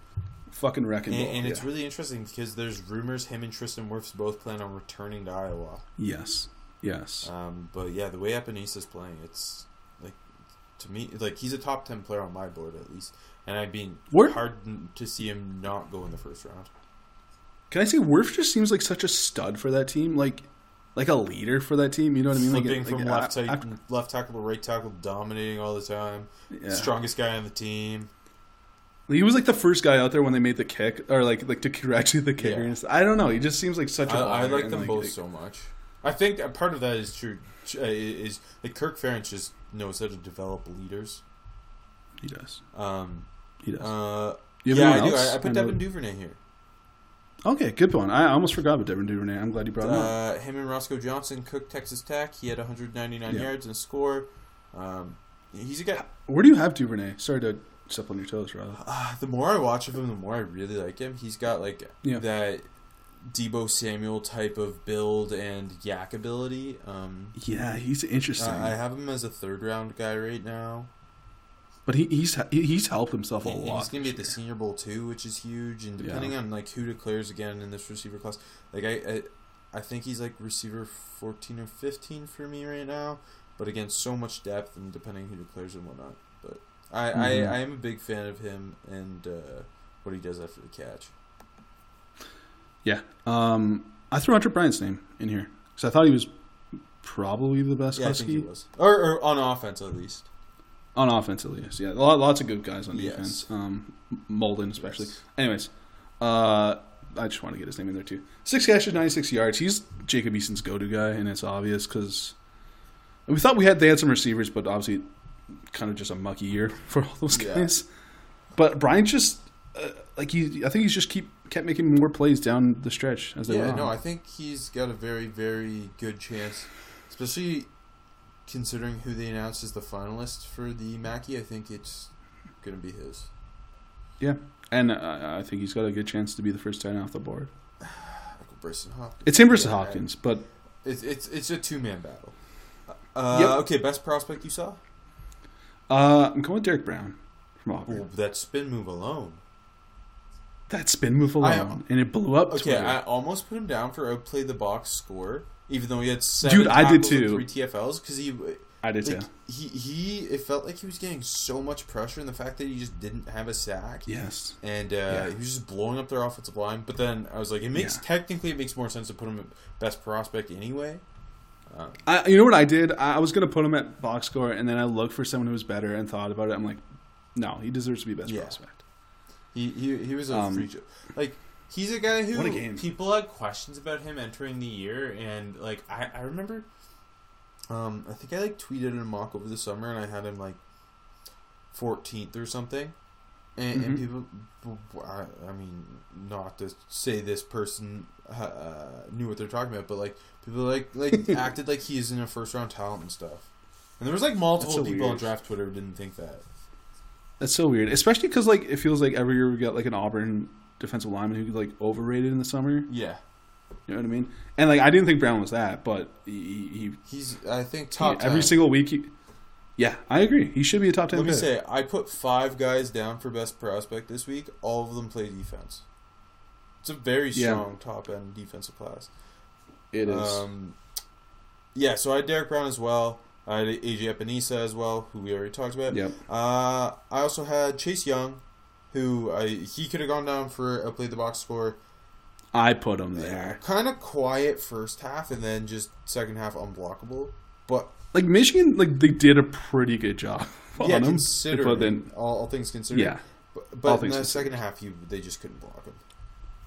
fucking wrecking And, ball. and it's yeah. really interesting because there's rumors him and Tristan Wirfs both plan on returning to Iowa. yes, yes. Um, but yeah, the way Epenesa's playing, it's like to me, like he's a top ten player on my board at least, and I'd be Where- hard to see him not go in the first round. Can I say Worf just seems like such a stud for that team, like like a leader for that team. You know what I mean? Flipping like, from like, left, I- tackle, left tackle to right tackle, dominating all the time. yeah. Strongest guy on the team. He was like the first guy out there when they made the kick, or like like to congratulate the kicker. Yeah. I don't know. He just seems like such a. I, I like them both like- so much. I think part of that is true. uh, Is like Kirk Ferentz just knows how to develop leaders. He does. Um, He does. uh, You yeah, I do. I, I put Devin Duvernay here. Okay, good one. I almost forgot about Devin Duvernay. I'm glad you brought him up. Uh, him and Roschon Johnson cooked Texas Tech. He had 199 Yeah. yards and a score. Um, he's a guy. Where do you have Duvernay? Sorry to step on your toes, Rob. Uh, the more I watch of him, the more I really like him. He's got like Yeah. that Deebo Samuel type of build and YAC ability. Um, Yeah, he's uh, interesting, I have him as a third round guy right now. But he, he's he's helped himself a And lot. he's gonna be at the. Senior Bowl too, which is huge. And Yeah. depending on like who declares again in this receiver class, like I, I, I think he's like receiver fourteen or fifteen for me right now. But again, so much depth and depending who declares and whatnot. But I, Mhm. I, I am a big fan of him and uh, what he does after the catch. Yeah. Um, I threw Hunter Bryant's name in here because I thought he was probably the best Yeah, I think he Husky was, or, or on offense at least. On offense at least. Yeah, lots of good guys on Yes. defense. Um, Molden especially. Yes. Anyways, uh, I just want to get his name in there too. Six catches, ninety six yards. He's Jacob Eason's go to guy, and it's obvious because we thought we had they had some receivers, but obviously kind of just a mucky year for all those Yeah. guys. But Bryant just uh, like he, I think he's just keep kept making more plays down the stretch as they Yeah, went no. I think he's got a very, very good chance, especially considering who they announced as the finalist for the Mackey. I think it's going to be his. yeah, and uh, I think he's got a good chance to be the first ten off the board. Michael Brycen Hopkins. It's him versus Yeah, Hopkins, but It's it's it's a two man battle. Uh, Yep. Okay, best prospect you saw? uh, I'm going with Derrick Brown from Auburn. Oh, that spin move alone. That spin move I- alone, and it blew up. Okay, Twitter. I almost put him down for outplay the box score, even though he had seven Dude, I did too. three TFLs because he I did like, too. he he it felt like he was getting so much pressure and the fact that he just didn't have a sack. Yes. And uh, Yeah. he was just blowing up their offensive line. But then I was like, it makes Yeah. technically it makes more sense to put him at best prospect anyway. I, you know what I did? I, I was going to put him at box score, and then I looked for someone who was better and thought about it. I'm like, no, he deserves to be best Yeah. prospect. He he, he was a Um, show. Like he's a guy who What a game. people had questions about him entering the year, and like I, I remember, um, I think I like tweeted in a mock over the summer, and I had him like 14th or something, and, and Mhm. people, I, I mean, not to say this person uh, knew what they're talking about, but like people like like acted like he isn't a first round talent and stuff. And there was like multiple so people on draft Twitter who didn't think that. That's so weird, especially because like it feels like every year we get like an Auburn defensive lineman who like overrated in the summer. Yeah, You know what I mean? And like I didn't think Brown was that, but he, he, he's I think he top every single week. He, yeah, I agree. He should be a top ten. Let me pick. say, I put five guys down for best prospect this week. All of them play defense. It's a very Yeah. strong top end defensive class. it is. Um, yeah, so I had Derrick Brown as well. I had AJ Epenesa as well, who we already talked about. yep. Uh, I also had Chase Young, who I he could have gone down for outplayed the box score. I put him there. Kind of quiet first half, and then just second half unblockable. But Like Michigan, like they did a pretty good job on yeah, him. considering But then, all, all things considered. yeah, But, but in the second half, you they just couldn't block him.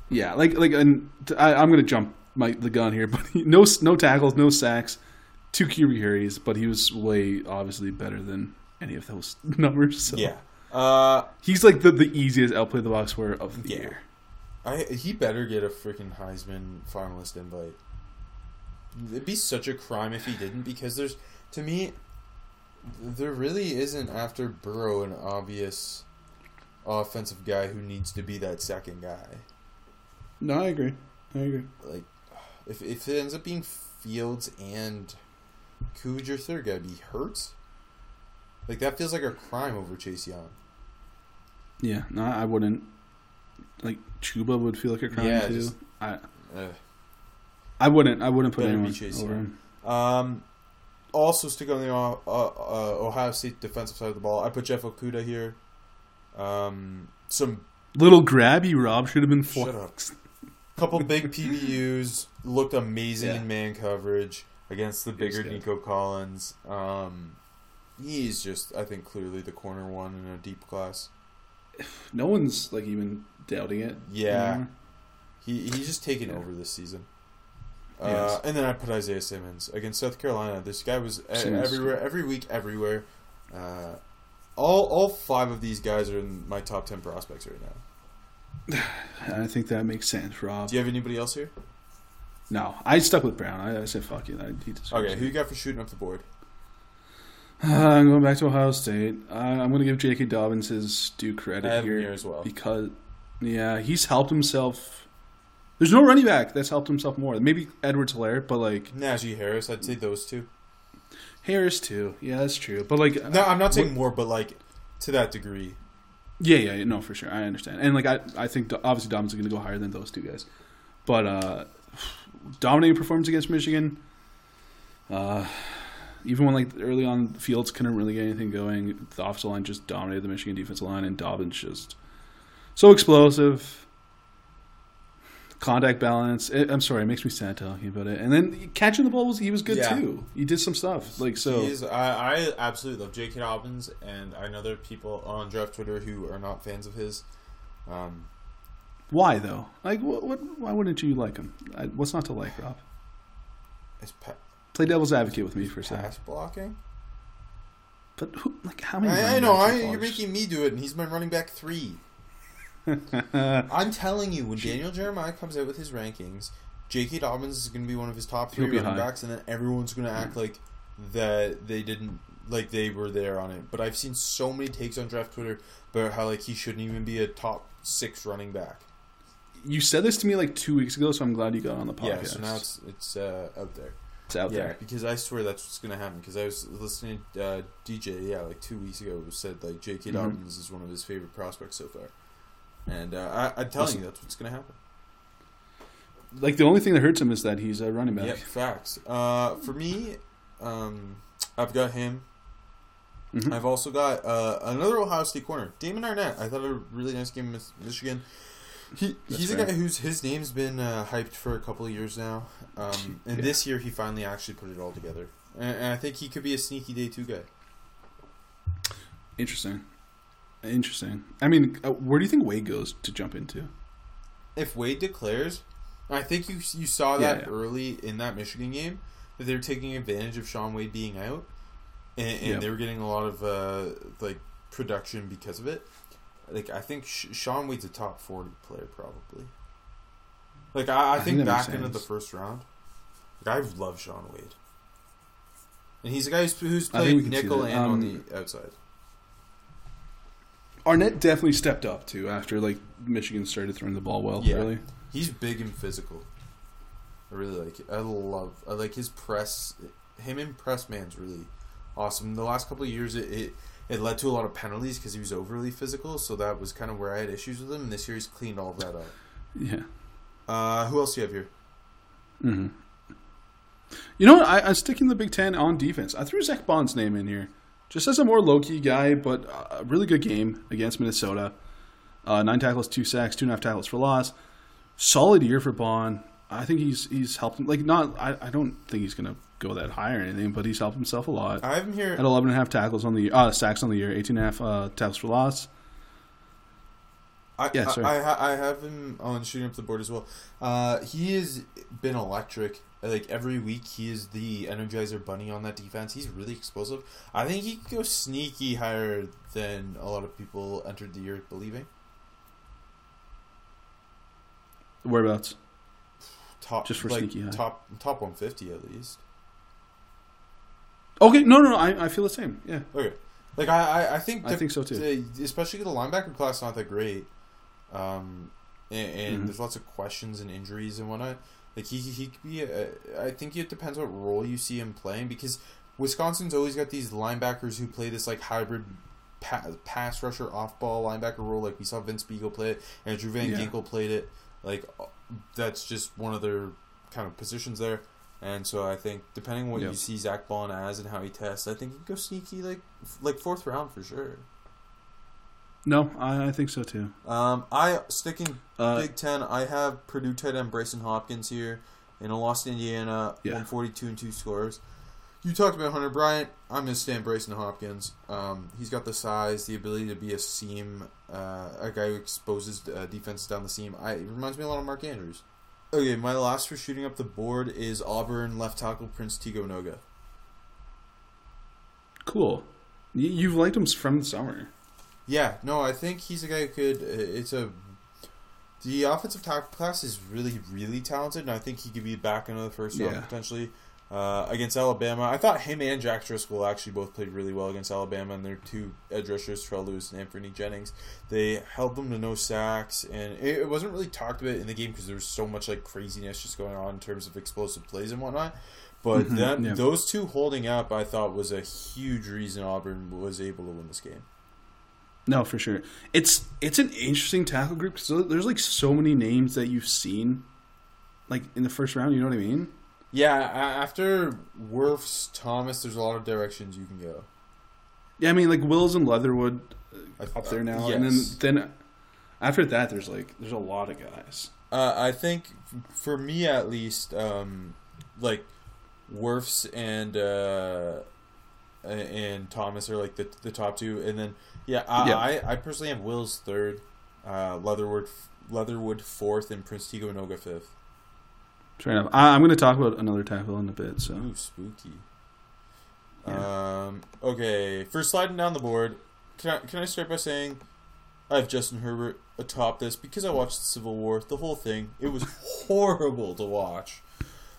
yeah, like like, and I, I'm gonna jump my the gun here, but he, no no tackles, no sacks, two QB hurries, but he was way obviously better than any of those numbers. So. Yeah. Uh, he's like the the easiest outplay the box score of the Yeah. year. I he better get a freaking Heisman finalist invite. It'd be such a crime if he didn't, because there's to me, there really isn't after Burrow an obvious offensive guy who needs to be that second guy. No, I agree. I agree. Like, if if it ends up being Fields and who's your third guy? Be Hurts. Like that feels like a crime over Chase Young. Yeah, no, I wouldn't. Like Chuba would feel like a crime Yeah, too. just- I Uh, I wouldn't. I wouldn't put anyone Chase over him. Um, also stick on the uh, uh, Ohio State defensive side of the ball. I put Jeff Okudah here. Um, some Little grabby Rob should have been Shut flexed. couple big PBUs looked amazing Yeah. in man coverage against the bigger. Nico Collins. Um, he's just I think clearly the corner one in a deep class. No one's like even doubting it. Yeah. anymore. He he's just taken Yeah. over this season. Yes. Uh, and then I put Isaiah Simmons against South Carolina. This guy was Simmons. everywhere, every week, everywhere. Uh, all all five of these guys are in my top ten prospects right now. I think that makes sense, Rob. Do you have anybody else here? No, I stuck with Brown. I, I said fuck it. I, he Okay, who you got for shooting up the board? Uh, I'm going back to Ohio State. I'm going to give J.K. Dobbins his due credit I have him here here as well. because, yeah, he's helped himself. There's no running back that's helped himself more. Maybe Edwards Helaire, but like Najee Harris, I'd say those two. Harris too. Yeah, that's true. But like, No, I'm not saying more, but like to that degree. Yeah, yeah, yeah, no, for sure. I understand. And like I I think obviously Dobbins is going to go higher than those two guys. But uh dominating performance against Michigan. Uh even when like early on Fields couldn't really get anything going, the offensive line just dominated the Michigan defensive line and Dobbins just so explosive. Contact balance. It, I'm sorry, it makes me sad talking about it. And then catching the ball was he was good Yeah. too. He did some stuff. Like so He is, I, I absolutely love J.K. Dobbins, and I know there are people on draft Twitter who are not fans of his. Um, why though? Like what, what why wouldn't you like him? I, what's not to like, Rob? his pa- Play devil's advocate with me for a second. pass blocking. But who, like how many? I, I know. I, you're making me do it, and he's my running back three. I'm telling you, when Daniel Jeremiah comes out with his rankings, J.K. Dobbins is going to be one of his top three running high. backs, and then everyone's going to act like that they didn't like they were there on it. But I've seen so many takes on draft Twitter about how like he shouldn't even be a top six running back. You said this to me like two weeks ago, so I'm glad you got on the podcast. Yeah, so now it's it's uh, out there. It's out yeah, there. because I swear that's what's gonna happen. Because I was listening to uh, DJ, yeah, like two weeks ago, who said like J.K. Mhm. Dobbins is one of his favorite prospects so far, and uh, I, I'm telling Listen. you that's what's gonna happen. Like the only thing that hurts him is that he's a running back. Yep, facts. Uh, for me, um, I've got him. Mhm. I've also got uh, another Ohio State corner, Damon Arnette. I thought a really nice game with Michigan. He That's he's a guy whose his name's been uh, hyped for a couple of years now, um, and Yeah. this year he finally actually put it all together. And, and I think he could be a sneaky day two guy. Interesting. Interesting. I mean, uh, where do you think Wade goes to jump into? If Wade declares, I think you you saw that yeah. early in that Michigan game that they were taking advantage of Shaun Wade being out, and, and Yeah. they were getting a lot of uh, like production because of it. Like I think Sh- Shaun Wade's a top forty player probably. Like I, I, I think, think back into the first round, like I love Shaun Wade, and he's a guy who's, who's played we can see nickel and on Um, the outside. Arnette definitely stepped up too after like Michigan started throwing the ball well. Yeah. Really. He's big and physical. I really like it. I love. I like his press. Him in press man's really awesome. The last couple of years, it it, it led to a lot of penalties because he was overly physical. So that was kind of where I had issues with him. And this year, he's cleaned all that up. Yeah. Uh, who else do you have here? hmm You know what? I, I'm sticking the Big Ten on defense. I threw Zack Baun's name in here, just as a more low key guy, but a really good game against Minnesota. Uh, nine tackles, two sacks, two and a half tackles for loss. Solid year for Baun. I think he's he's helped him. Like not, I, I don't think he's gonna go that high or anything, but he's helped himself a lot. I have him here. Had 11 and a half tackles on the uh, sacks on the year, 18 and a half uh, tackles for loss. I, Yeah, I, sorry. I, ha- I have him on shooting up the board as well. Uh, he has been electric. Like every week, he is the energizer bunny on that defense. He's really explosive. I think he could go sneaky higher than a lot of people entered the year believing. Whereabouts? Top Just for like, sneaky high. top top one fifty at least. Okay, no, no, no. I, I feel the same. Yeah, Okay, like I I, I think I think so too. the- especially the linebacker class not that great. Um, and, and Mhm. there's lots of questions and injuries and whatnot. Like he he could be. A, I think it depends what role you see him playing because Wisconsin's always got these linebackers who play this like hybrid. Pa- pass rusher off ball linebacker role like we saw Vince Biegel play it and Drew Van Yeah. Ginkel played it like that's just one of their kind of positions there and so I think depending on what Yep. you see Zack Baun as and how he tests I think he can go sneaky like like fourth round for sure no, I, I think so too. um, I sticking Uh, Big Ten. I have Purdue tight end Brycen Hopkins here in a loss to Indiana, Yeah. one forty two and two scores. You talked about Hunter Bryant. I'm gonna stand Brycen Hopkins. Um, he's got the size, the ability to be a seam, uh, a guy who exposes uh, defenses down the seam. I, it reminds me a lot of Mark Andrews. Okay, my last for shooting up the board is Auburn left tackle Prince Tega Wanogho. cool. You, you've liked him from the summer. Yeah, no, I think he's a guy who could. uh, It's a the offensive tackle class is really, really talented, and I think he could be back into the first round Yeah. potentially uh, against Alabama. I thought him and Jack Driscoll actually both played really well against Alabama, and their two edge rushers, Terrell Lewis and Anfernee Jennings, they held them to no sacks, and it, it wasn't really talked about in the game because there was so much like craziness just going on in terms of explosive plays and whatnot. But Mhm, that, yeah. those two holding up, I thought, was a huge reason Auburn was able to win this game. No, for sure. It's it's an interesting tackle group because there's like so many names that you've seen, like in the first round. You know what I mean? Yeah, after Wirfs Thomas, there's a lot of directions you can go. Yeah, I mean like Wills and Leatherwood I- up there now, uh, and then then after that, there's like there's a lot of guys. Uh, I think for me at least, um, like Wirfs and uh, and Thomas are like the the top two, and then yeah, I Yeah. I, I personally have Will's third, uh, Leatherwood Leatherwood fourth, and Prince Tega Wanogho fifth. Fair enough. I, I'm going to talk about another tackle in a bit. So Ooh, spooky. Um. Okay. For sliding down the board, can I can I start by saying I have Justin Herbert atop this because I watched the Civil War, the whole thing. It was horrible to watch.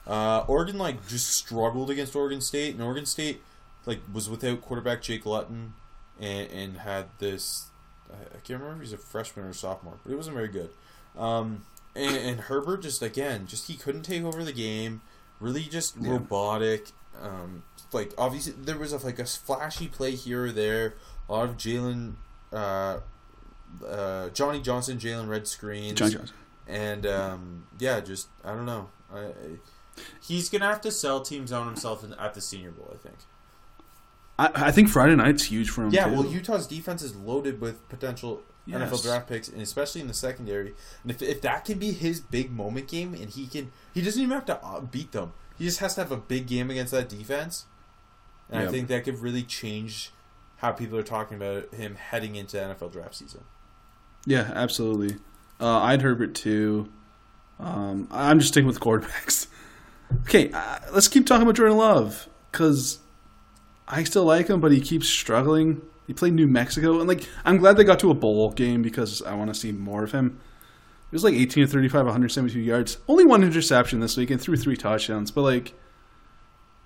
Uh, Oregon like just struggled against Oregon State, and Oregon State like was without quarterback Jake Luton, and, and had this. I I can't remember if he's a freshman or sophomore, but it wasn't very good. Um, and, and Herbert just again, just he couldn't take over the game. Really, just Yeah. robotic. Um, like obviously there was a, like a flashy play here or there. A lot of Jalen, uh, uh, Johnny Johnson, Jaylon Redd screens, John Johnson. and um, yeah, just I don't know. I, I, he's gonna have to sell teams on himself in, at the Senior Bowl. I think. I, I think Friday night's huge for him. Yeah, too. well, Utah's defense is loaded with potential Yes. NFL draft picks, and especially in the secondary. And if, if that can be his big moment game, and he can, he doesn't even have to uh, beat them. He just has to have a big game against that defense. And I think that could really change how people are talking about him heading into NFL draft season. Yeah, absolutely. Uh, I'd Herbert too. Um, I'm just sticking with quarterbacks. Okay, uh, let's keep talking about Jordan Love because I still like him, but he keeps struggling. He played New Mexico, and like I'm glad they got to a bowl game because I want to see more of him. He was like 18 to 35, 172 yards, only one interception this week, and threw three touchdowns. But like,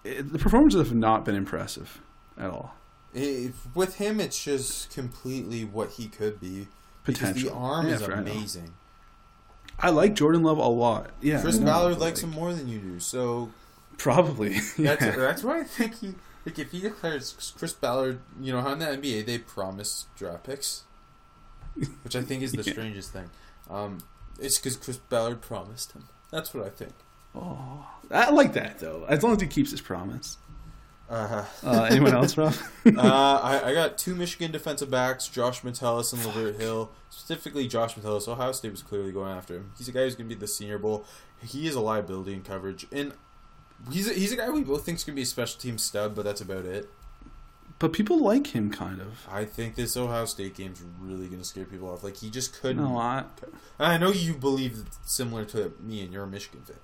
it, the performances have not been impressive at all. If, with him, it's just completely what he could be. Because the arm Yeah, is for- I amazing. I like Jordan Love a lot. Yeah, Chris Ballard likes like, him more than you do, so Probably. That's Yeah. that's why I think he like if he declares Chris Ballard, you know, how in the NBA they promise draft picks, which I think is the Yeah. strangest thing. Um, it's because Chris Ballard promised him. That's what I think. Oh, I like that though. As long as he keeps his promise. Uh, Uh, anyone else, Rob? uh, I, I got two Michigan defensive backs, Josh Metellus and Lavert Hill. Specifically, Josh Metellus. Ohio State was clearly going after him. He's a guy who's going to be the Senior Bowl. He is a liability in coverage, and he's a, he's a guy we both think is going to be a special team stud, but that's about it. but people like him, kind of. I think this Ohio State game's really going to scare people off. Like he just couldn't. No, I, I know you believe similar to me, and you're a Michigan fan.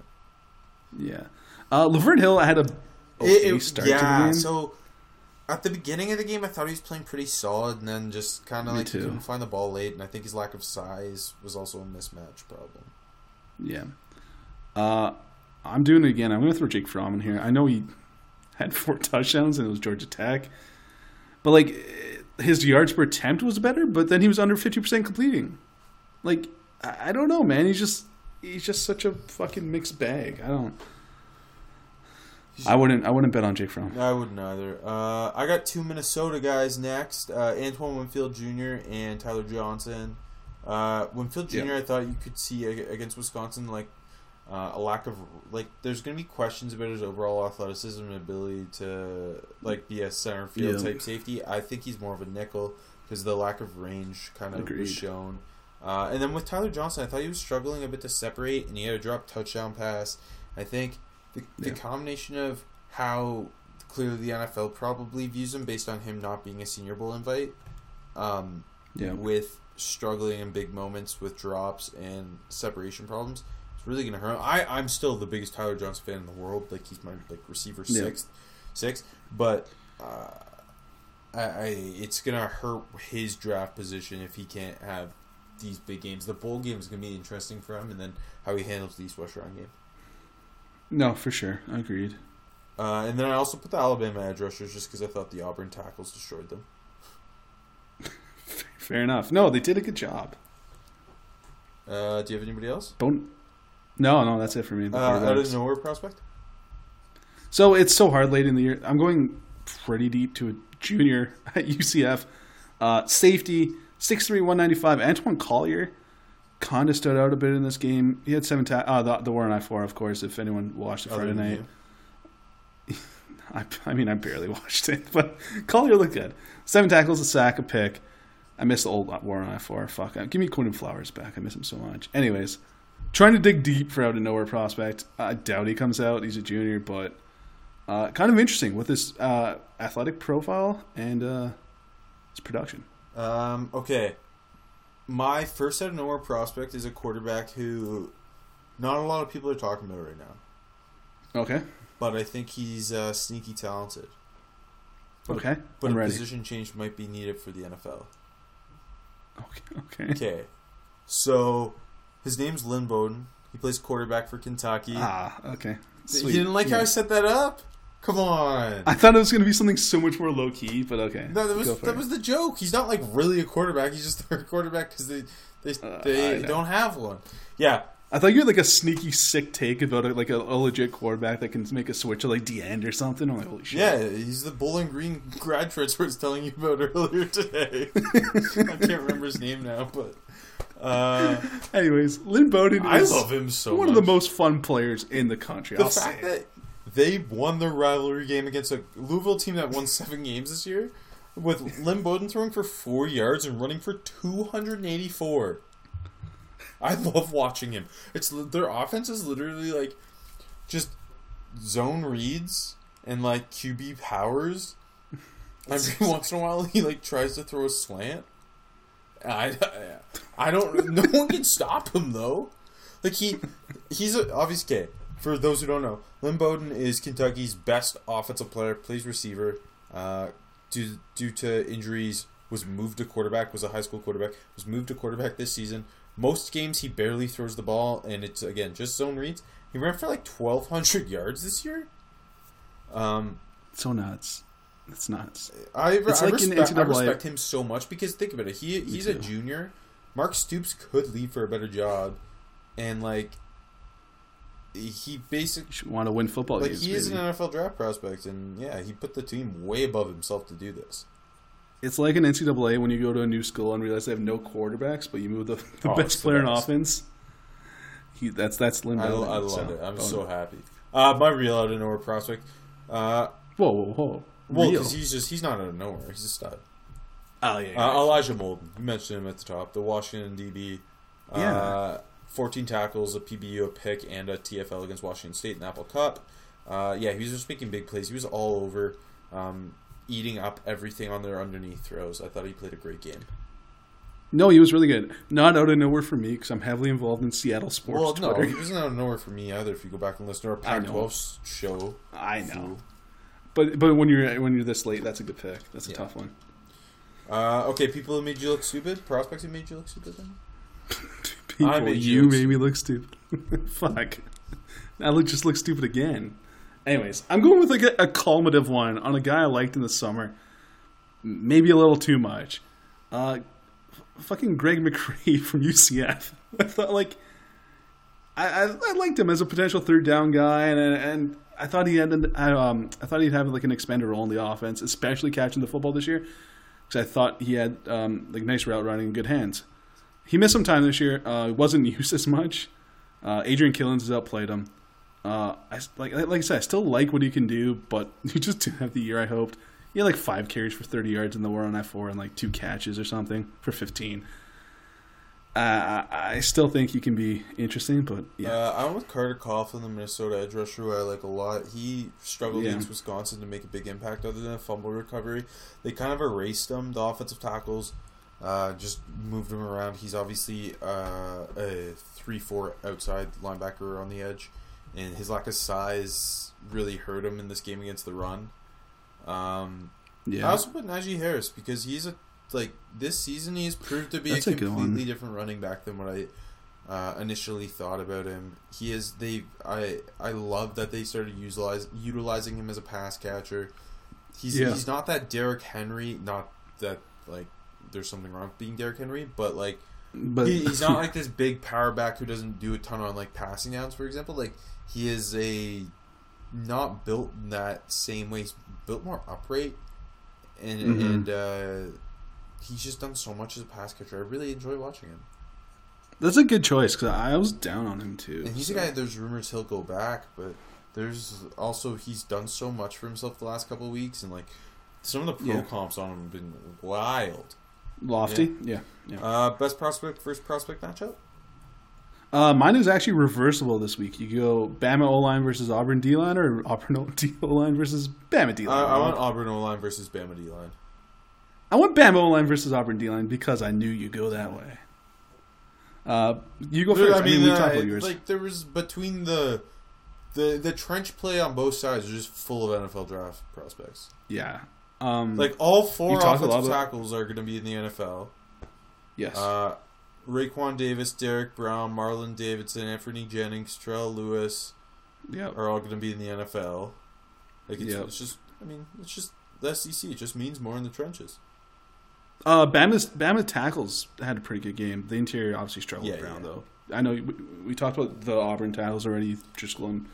yeah. Uh, Lavert Hill had a okay It- it- start yeah, so at the beginning of the game, I thought he was playing pretty solid, and then just kind of like too. couldn't find the ball late, and I think his lack of size was also a mismatch problem. yeah. Uh, I'm doing it again. I'm going to throw Jake Fromm in here. I know he had four touchdowns and it was Georgia Tech, but like his yards per attempt was better, but then he was under 50% completing. Like I don't know, man. He's just he's just such a fucking mixed bag. I don't. I wouldn't. I wouldn't bet on Jake Fromm. I wouldn't either. Uh, I got two Minnesota guys next: uh, Antoine Winfield Jr. and Tyler Johnson. Uh, Winfield Jr. Yeah. I thought you could see against Wisconsin like uh, a lack of like. There's going to be questions about his overall athleticism and ability to like be a center field Yeah. type safety. I think he's more of a nickel because the lack of range kind of Agreed. was shown. Uh, and then with Tyler Johnson, I thought he was struggling a bit to separate, and he had a drop touchdown pass. I think the, the Yeah. combination of how clearly the NFL probably views him based on him not being a Senior Bowl invite, um, Yeah. with struggling in big moments with drops and separation problems, really going to hurt. him. I I'm still the biggest Tyler Johnson fan in the world. Like he's my like receiver Yeah. sixth, sixth, but. Uh, I, I it's gonna hurt his draft position if he can't have these big games. The bowl game is gonna be interesting for him, and then how he handles the East West Run game. No, for sure. Agreed. Uh, and then I also put the Alabama edge rushers just because I thought the Auburn tackles destroyed them. Fair enough. No, they did a good job. Uh, do you have anybody else? Don't. No, no, that's it for me. Uh, out of nowhere prospect. So it's so hard late in the year. I'm going pretty deep to a junior at UCF. Uh, safety, 6'3", 195. Antoine Collier kind of stood out a bit in this game. He had seven ta- uh, the, the War on I-4, of course, if anyone watched it Friday night. I, I mean, I barely watched it, but Collier looked good. Seven tackles, a sack, a pick. I miss the old War on I-4. Fuck. uh, Give me Quinton Flowers back. I miss him so much. Anyways, trying to dig deep for out of nowhere prospect. I doubt he comes out. He's a junior, but uh, kind of interesting with his uh, athletic profile and uh, his production. Um, okay. My first out of nowhere prospect is a quarterback who not a lot of people are talking about right now, Okay. but I think he's uh, sneaky talented. But, Okay. But I'm a ready. position change might be needed for the NFL. Okay. Okay. Okay. So his name's Lynn Bowden. He plays quarterback for Kentucky. Ah. Okay. you didn't like how I set that up? Come on. I thought it was going to be something so much more low key, but okay. no, that was that it. was the joke. He's not like really a quarterback. He's just a quarterback because they they, Uh, they don't have one. Yeah, I thought you had like a sneaky sick take about it, like a, a legit quarterback that can make a switch to like the end or something. I'm like, holy shit. yeah. He's the Bowling Green grad transfer I was telling you about earlier today. I can't remember his name now, but uh, Anyways, Lynn Bowden I is love him so one much. of the most fun players in the country. the I'll say fact it. that they won their rivalry game against a Louisville team that won seven games this year, with Lynn Bowden throwing for four yards and running for two hundred and eighty-four. I love watching him. It's their offense is literally like just zone reads and like QB powers. Every once in a while, he like tries to throw a slant. I, I don't. No one can stop him though. Like he, he's a obvious kid. For those who don't know, Lynn Bowden is Kentucky's best offensive player. Plays receiver. Uh, due due to injuries, was moved to quarterback. Was a high school quarterback. Was moved to quarterback this season. Most games he barely throws the ball, and it's again just zone reads. He ran for like twelve hundred yards this year. Um, so nuts. It's nuts. I, It's I, like respect, I respect him so much because think about it. He he's a junior. Mark Stoops could leave for a better job, and like he basically want to win football like games. he is an. NFL draft prospect, and yeah, he put the team way above himself to do this. It's like an NCAA when you go to a new school and realize they have no quarterbacks, but you move the, the Oh, best the player in offense. He, that's that's Lynn I, I love so, it. I'm so happy. Uh, my real out of nowhere prospect. Uh, Whoa, whoa, whoa! Well, because he's just he's not out of nowhere. He's a stud. oh yeah, Uh, Elijah Molden, you mentioned him at the top. The Washington DB. Uh, Yeah. 14 tackles, a PBU, a pick, and a TFL against Washington State in the Apple Cup. Uh, yeah, he was just making big plays. He was all over, um, eating up everything on their underneath throws. I thought he played a great game. no, he was really good. Not out of nowhere for me because I'm heavily involved in Seattle sports well, no, Twitter. he wasn't out of nowhere for me either. If you go back and listen to our I know. Pac-12 show, I know, but but when you're when you're this late, that's a good pick. That's a Yeah. tough one. Uh, okay, people who made you look stupid, prospects who made you look stupid. Then People, I made you jokes. made me look stupid. Fuck. I look just look stupid again. Anyways, I'm going with like a, a culminative one on a guy I liked in the summer. Maybe a little too much. Uh, f- fucking Greg McCrae from UCF. I thought like I, I, I liked him as a potential third down guy, and and I thought he had an, I, um I thought he'd have like an in the offense, especially catching the football this year, because I thought he had um like nice route running good hands. He missed some time this year. Uh, wasn't used as much. Uh, Adrian Killins has outplayed him. Uh, I, like like I said, I still like what he can do, but he just didn't have the year I hoped. He had like five carries for 30 yards in the war on I-4 and like two catches or something for 15. Uh, I, I still think he can be interesting, but yeah. Uh, I'm with Carter Coughlin, the Minnesota edge rusher, who I like a lot. He struggled Yeah. against Wisconsin to make a big impact other than a fumble recovery. They kind of erased him, the offensive tackles, uh, just moved him around. He's obviously uh, a 3 4 outside linebacker on the edge, and his lack of size really hurt him in this game against the run. Um, I also put Najee Harris because he's a like this season he's proved to be That's a a completely different running back than what I uh, initially thought about him. He is they I I love that they started utilize, utilizing him as a pass catcher. He's Yeah. he's not that Derrick Henry, not that like there's something wrong with being Derrick Henry, but like but he, he's not like this big power back who doesn't do a ton on like passing downs, for example. Like he is a not built in that same way. He's built more upright, and Mhm. and uh, he's just done so much as a pass catcher. I really enjoy watching him. that's a good choice because I was down on him too. And he's so. a guy. There's rumors he'll go back, but there's also he's done so much for himself the last couple of weeks, and like some of the pro Yeah. comps on him have been wild. lofty. Yeah, yeah. Uh, best prospect, first prospect matchup. Uh, mine is actually reversible this week. You go Bama O line versus Auburn D line, or Auburn O line versus Bama D Uh, line. I want Auburn O line versus Bama D line. I want Bama O line versus Auburn D line because I knew you go that way. Uh, you go There- first. I mean, we uh, talked about yours. like there was between the the the trench play on both sides are just full of NFL draft prospects. yeah. Um, Like all four offensive about- tackles are going to be in the NFL. yes. Uh, Raekwon Davis, Derrick Brown, Marlon Davidson, Anfernee Jennings, Trell Lewis yeah. are all going to be in the NFL. Like it's, Yep. it's just, I mean, it's just the SEC. It just means more in the trenches. Uh, Bama's Bama tackles had a pretty good game. The interior obviously struggled Yeah, around yeah. though. I know we, we talked about the Auburn tackles already. Driscoll and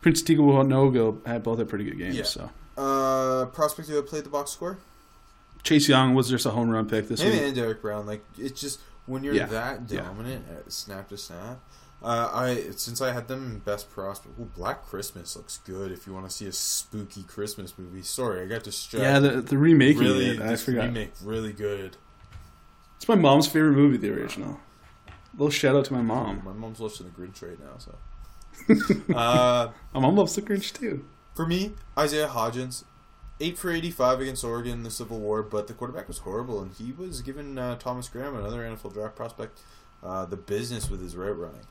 Prince Wanogho had both had pretty good games. Yeah. So Uh, prospect who played the box score? Chase Young was just a home run pick this Him week. and Derrick Brown. Like it's just when you're Yeah. that dominant at snap to snap. Uh, I since I had them in best prospect. Ooh, Black Christmas looks good if you want to see a spooky Christmas movie. Sorry, I got distracted. Yeah, the the remaking really, it. I forgot. remake really good. It's my mom's favorite movie, the original. A little shout out to my mom. My mom's watching the Grinch right now, so. uh, My mom loves the Grinch too. for me, Isaiah Hodgins, eight for eighty-five against Oregon in the Civil War, but the quarterback was horrible, and he was giving uh, Thomas Graham, another NFL draft prospect, uh, the business with his route running.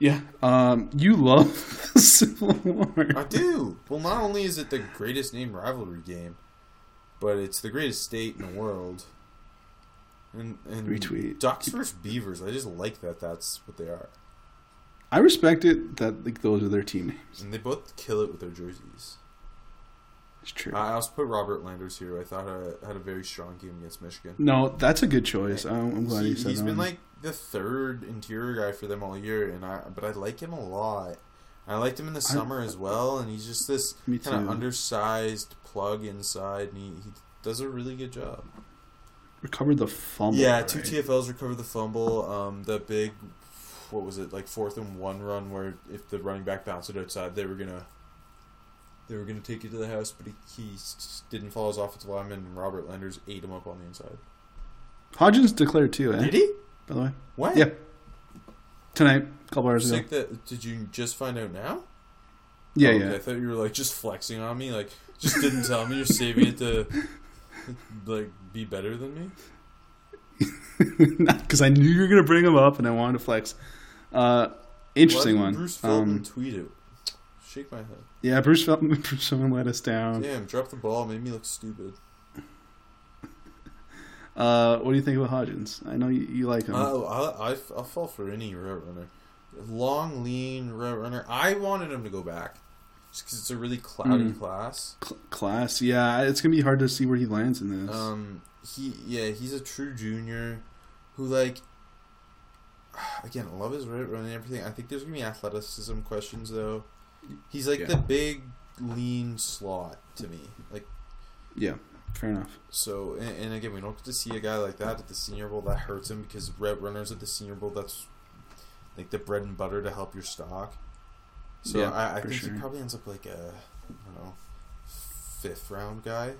Yeah, um, you love Civil War. I do. Well, not only is it the greatest name rivalry game, but it's the greatest state in the world. And, and Retweet. Ducks versus Beavers. I just like that. That's what they are, I respect it that like those are their team names. and they both kill it with their jerseys. It's true. I also put Robert Landers here. I thought I had a very strong game against Michigan. no, that's a good choice. I'm, I'm glad he, you said has that. been one. like the third interior guy for them all year, and I but I like him a lot. I liked him in the summer as well, and he's just this kind of undersized plug inside, and he, he does a really good job. recovered the fumble. Yeah, right? two TFLs recovered the fumble. Um, the big, what was it like fourth and one run where if the running back bounced it outside, they were gonna, they were gonna take it to the house, but he, he didn't follow his offensive lineman. And Robert Landers ate him up on the inside. Hodgins declared too. Eh? Did he? By the way, When? yeah, tonight, a couple hours ago. That. Did you just find out now? Yeah, Oh, okay. I thought you were like just flexing on me, like just didn't tell me. You're saving it to like be better than me. Because I knew you were gonna bring him up, and I wanted to flex. Uh, interesting Why one. Bruce Um, tweet it. Shake my head. yeah, Bruce Feldman, Bruce Feldman let us down. Damn, drop the ball. Made me look stupid. Uh, what do you think about Hodgins? I know you, you like him. Uh, I, I, I'll fall for any route runner. Long, lean route runner. I wanted him to go back. Just because it's a really cloudy Mm. class. Cl- class, yeah, it's gonna be hard to see where he lands in this. Um, he yeah, he's a true junior, who like. Again, I love his route running and everything. I think there's gonna be athleticism questions though. He's like Yeah. the big, lean slot to me. Like yeah, fair enough. so, and, and again, we don't get to see a guy like that at the Senior Bowl. That hurts him because red runners at the Senior Bowl. That's like the bread and butter to help your stock. So Yeah, I, I think sure. he probably ends up like a, I don't know, fifth round guy.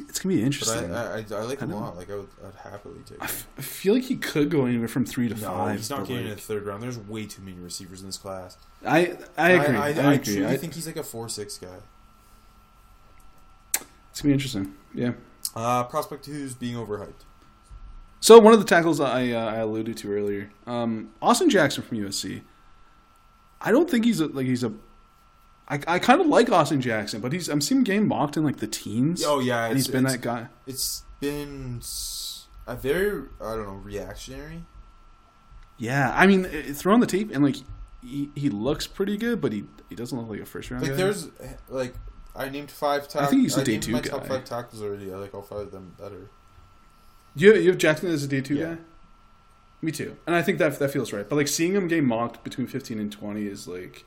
It's, it's gonna be interesting. I, I, I, like him a lot. Like I would, I'd happily take I him. f- I feel like he could go anywhere from three to No, five. he's not getting in the third round. There's way too many receivers in this class. I I agree. I, I, agree. I- think he's like a four six guy. it's gonna be interesting. Yeah. Uh, prospect who's being overhyped. So one of the tackles I uh, I alluded to earlier, um, Austin Jackson from USC. I don't think he's a, like he's a. I, I kind of like Austin Jackson, but he's I'm seeing him getting mocked in like the teens. Oh yeah, and he's been that guy. It's been a very I don't know reactionary. Yeah, I mean, uh, throw on the tape and like he, he looks pretty good, but he he doesn't look like a first round Like guy. there's like I named five tackles. I think he's a day two my top five tackles already. I like all five of them better. You you have Jackson as a day two Yeah. guy. Me too, and I think that that feels right. But like seeing him get mocked between fifteen and twenty is like,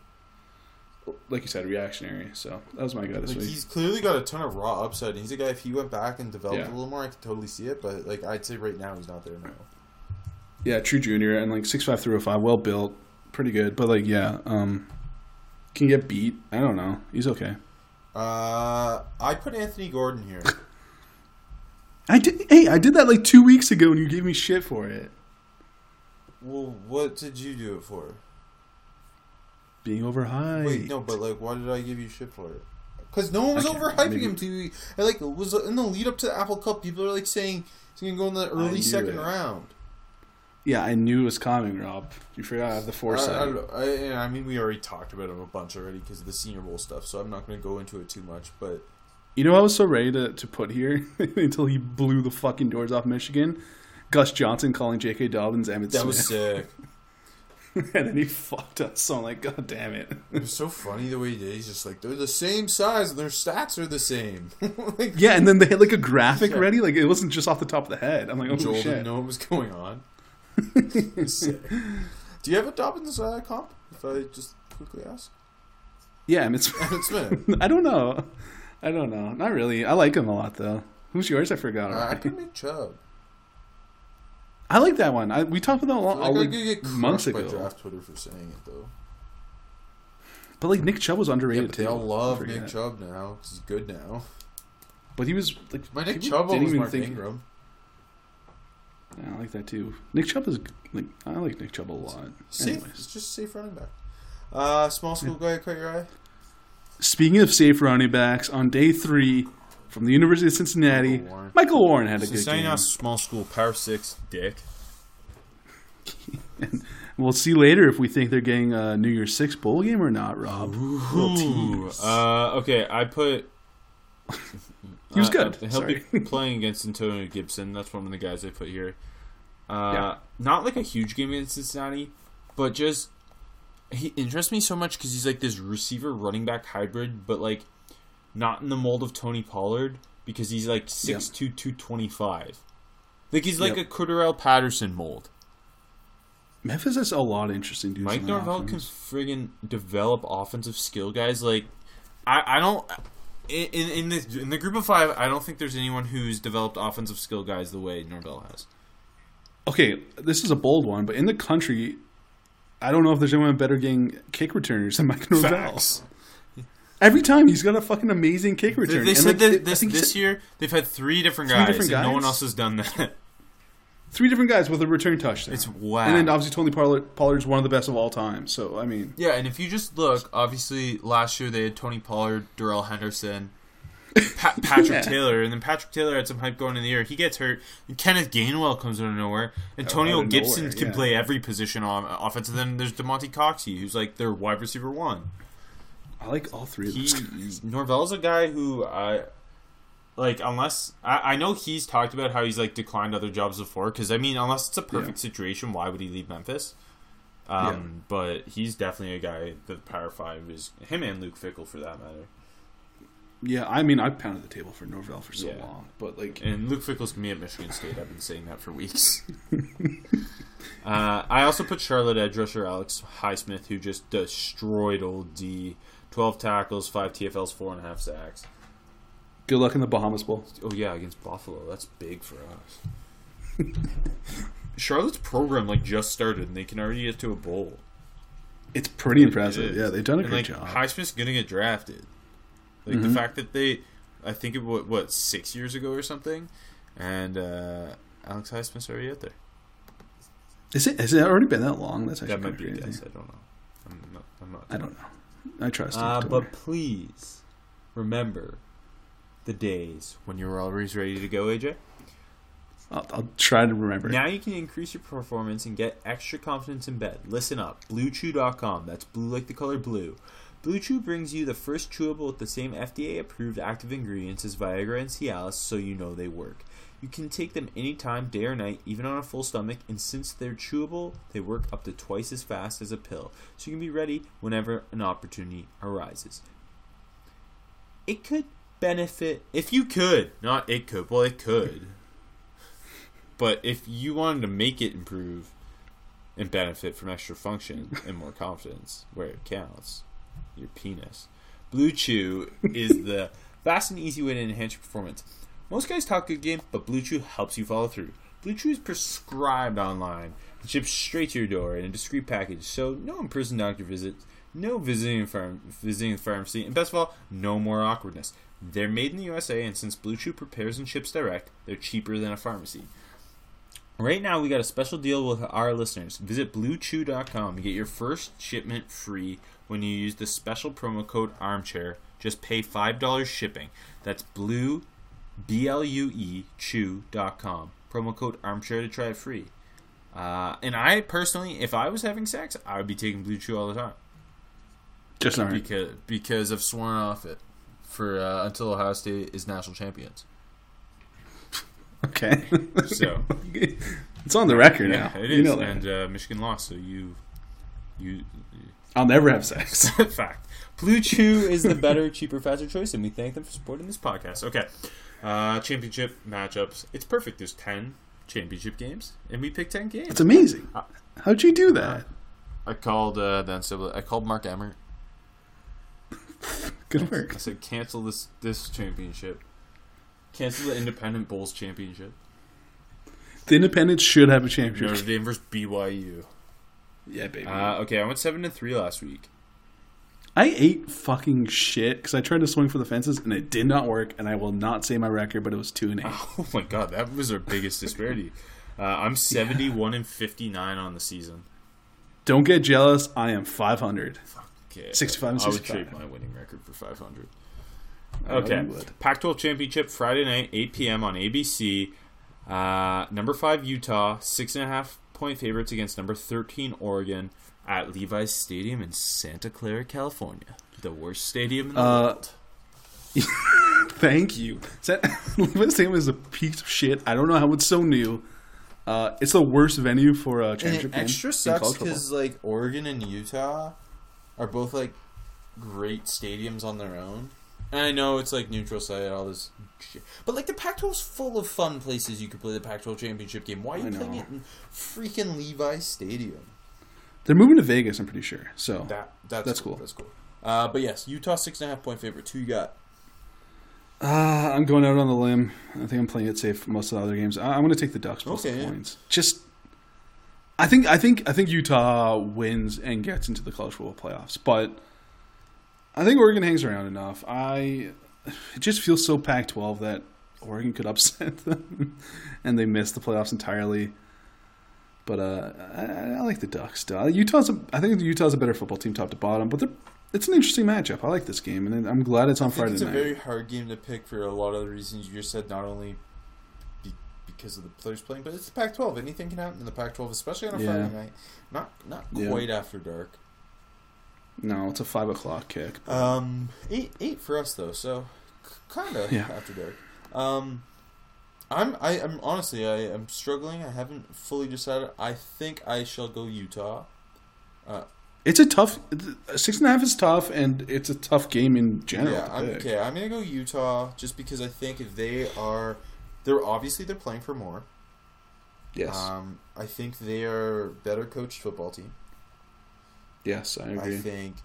like you said, reactionary. So that was my guy this Like week. he's clearly got a ton of raw upside. And he's a guy. If he went back and developed Yeah. a little more, I could totally see it. But like I'd say right now he's not there now. Yeah, true junior and like six five through a five, well built, pretty good. But like yeah, um, can get beat. I don't know. He's okay. Uh, I put Anthony Gordon here. I did. Hey, I did that like two weeks ago, and you gave me shit for it. well, what did you do it for? Being overhyped. Wait, no, but like, why did I give you shit for it? Because no one was overhyping maybe- him to. and, Like, it was in the lead up to the Apple Cup. People are like saying he's gonna go in the early second it. round. Yeah, I knew it was coming, Rob. You forgot I have the foresight. I. I, I mean, we already talked about him a bunch already because of the Senior Bowl stuff, so I'm not going to go into it too much. But You know, I was so ready to, to put here until he blew the fucking doors off Michigan. Gus Johnson calling J.K. Dobbins Emmitt that Smith, was sick. and then he fucked us. So I'm like, God damn it! it was so funny the way he did. He's just like they're the same size, their stats are the same. like, Yeah, and then they had like a graphic Yeah. ready. Like it wasn't just off the top of the head. I'm like, oh Joel shit. didn't know what was going on. Do you have a Dobbins uh, comp? If I just quickly ask, Yeah, Emmitt Smith. Emmitt Smith. I don't know. I don't know. Not really. I like him a lot though. Who's yours? I forgot. Uh, I could make Chubb. I like that one. I, we talked about that a I like I like, get months crushed by draft Twitter for saying it though. But like Nick Chubb was Yeah, underrated but they too. all love Nick it. Chubb now he's good now. But he was like My Nick Chubb didn't was even Mark think- Ingram. Yeah, I like that too. Nick Chubb is like I like Nick Chubb a lot. Safe, Anyways, it's just safe running back. Uh, small school guy caught your eye. speaking of safe running backs, on day three from the University of Cincinnati, Michael Warren. Michael Warren had a good Cincinnati game. not small school, power six, dick. We'll see later if we think they're getting a New Year's Six bowl game or not, Rob. Ooh, tease. uh, okay, I put. He was uh, good. He'll Sorry. be playing against Antonio Gibson. That's one of the guys I put here. Uh, Yeah. Not like a huge game against Cincinnati, but just he interests me so much because he's like this receiver running back hybrid, but like not in the mold of Tony Pollard because he's like 6'2", 225. Like he's like Yep. a Cordarrelle Patterson mold. Memphis has a lot of interesting dudes. Mike Norvell can friggin' develop offensive skill guys. Like, I, I don't in in the in the group of five. I don't think there's anyone who's developed offensive skill guys the way Norvell has. Okay, this is a bold one, but in the country, I don't know if there's anyone better getting kick returners than Mike Norvell. Facts. Every time he's got a fucking amazing kick return. they And, said like, that this this said year they've had three different Three guys, different and no one else has done that. three different guys with a return touchdown. It's wow. And then obviously Tony Pollard, Pollard's one of the best of all time. So I mean, yeah, and if you just look, obviously last year they had Tony Pollard, Darrell Henderson, pa- Patrick Yeah. Taylor, and then Patrick Taylor had some hype going in the year. He gets hurt, and Kenneth Gainwell comes out of nowhere. Antonio of Gibson nowhere, can yeah. play every position on offense, and then there's Damonte Coxie, who's like their wide receiver one. I like all three of He those. Norvell's a guy who I like unless I, I know he's talked about how he's like declined other jobs before because I mean unless it's a perfect situation why would he leave Memphis? Um but he's definitely a guy that the Power Five is him and Luke Fickell for that matter. Yeah, I mean, I pounded the table for Norvell for so Yeah. long, but like, and Luke Fickell's be at Michigan State. I've been saying that for weeks. Uh, I also put Charlotte edge rusher Alex Highsmith who just destroyed old D 12 tackles 5 TFLs 4 and a half sacks good luck in the Bahamas Bowl. Oh yeah, against Buffalo. That's big for us. Charlotte's program like just started, and they can already get to a bowl. It's pretty It impressive. is. Yeah, they've done a and, great like, job. Highsmith's gonna get drafted. Like the fact that they, I think it was, what six years ago or something, and uh, Alex Highsmith's already out there. Is it? Has it already been that long? That's actually That might be a crazy. guess. I don't know. I'm not. I'm not. I don't know. I trust. Uh, but please remember the days when you were always ready to go, AJ. I'll, I'll try to remember. Now you can increase your performance and get extra confidence in bed. Listen up. BlueChew.com. That's blue like the color blue. BlueChew brings you the first chewable with the same FDA approved active ingredients as Viagra and Cialis, so you know they work. You can take them anytime, day or night, even on a full stomach, and since they're chewable, they work up to twice as fast as a pill, so you can be ready whenever an opportunity arises. It could benefit, if you could, not it could, well, it could. But if you wanted to make it improve and benefit from extra function and more confidence where it counts, your penis. Blue Chew is the fast and easy way to enhance your performance. Most guys talk good game, but Blue Chew helps you follow through. Blue Chew is prescribed online and shipped straight to your door in a discreet package, so no in-person doctor visits, no visiting farm, visiting pharmacy, and best of all, no more awkwardness. They're made in the USA, and since Blue Chew prepares and ships direct, they're cheaper than a pharmacy. Right now, we got a special deal with our listeners. Visit BlueChew.com and get your first shipment free when you use the special promo code Armchair. Just pay five dollars shipping. That's Blue, B L U E Chew.com. Promo code Armchair to try it free. Uh, and I personally, if I was having sex, I would be taking Blue Chew all the time Just not. because because I've sworn off it for uh, until Ohio State is national champions. Okay. So it's on the record yeah, now. it You know and uh, Michigan lost. So you you I'll never have sex. Fact. Blue Chew is the better, cheaper, faster choice, and we thank them for supporting this podcast. Okay. Uh, championship matchups. It's perfect. There's 10 championship games, and we picked 10 games. It's amazing. How'd you do that? I called uh, the NCAA. I called Mark Emmert. Good work. I said, cancel this this championship. Cancel the Independent Bowls championship. The Independents should have a Notre championship. Dame versus BYU. Yeah, baby. Uh, okay, I went seven and three last week. I ate fucking shit because I tried to swing for the fences and it did not work. And I will not say my record, but it was two and eight. Oh my god, that was our biggest disparity. Uh, I'm 71 and 59 on the season. Don't get jealous. I am 500. Okay, 65 and I would 65. trade my winning record for 500. Okay. Pac-12 championship Friday night, 8 p.m. on ABC. Uh, number five Utah, six and a half point favorites against number 13 Oregon at Levi's Stadium in Santa Clara, California, the worst stadium in the Uh, world. Thank you. That, Levi's Stadium is a piece of shit. I don't know how it's so new. Uh, it's the worst venue for a And championship it game. extra sucks because like Oregon and Utah are both like great stadiums on their own. And I know it's like neutral site, all this shit. But like the Pac-12 is full of fun places you could play the Pac-12 championship game. Why are you playing it in freaking Levi's Stadium? They're moving to Vegas. I'm pretty sure. So That that's, That's cool. cool. That's cool. Uh, but yes, Utah six and a half point favorite. Who you got? uh, I'm going out on the limb. I think I'm playing it safe most of the other games. I, I'm going to take the Ducks plus Okay, the yeah. points. Just, I think, I think, I think Utah wins and gets into the college football playoffs. But I think Oregon hangs around enough. I, it just feels so Pac-12 that Oregon could upset them, and they miss the playoffs entirely. But uh, I, I like the Ducks still. Utah's, a, I think Utah's a better football team, top to bottom. But it's an interesting matchup. I like this game, and I'm glad it's on I think Friday it's a very hard game to pick for a lot of the reasons you just said. Not only be, because of the players playing, but it's the Pac-12. Anything can happen in the Pac-12, especially on a Yeah. Friday night. Not not Yeah. quite after dark. No, it's a five o'clock kick. Um, eight eight for us though, so kind of Yeah. after dark. Um, I'm I, I'm honestly I am struggling. I haven't fully decided. I think I shall go Utah. It's a tough six and a half is tough, and it's a tough game in general. yeah, I'm, okay. I'm gonna go Utah just because I think if they are, they're obviously they're playing for more. Yes, Um, I think they are better coached football team. yes, I agree. I think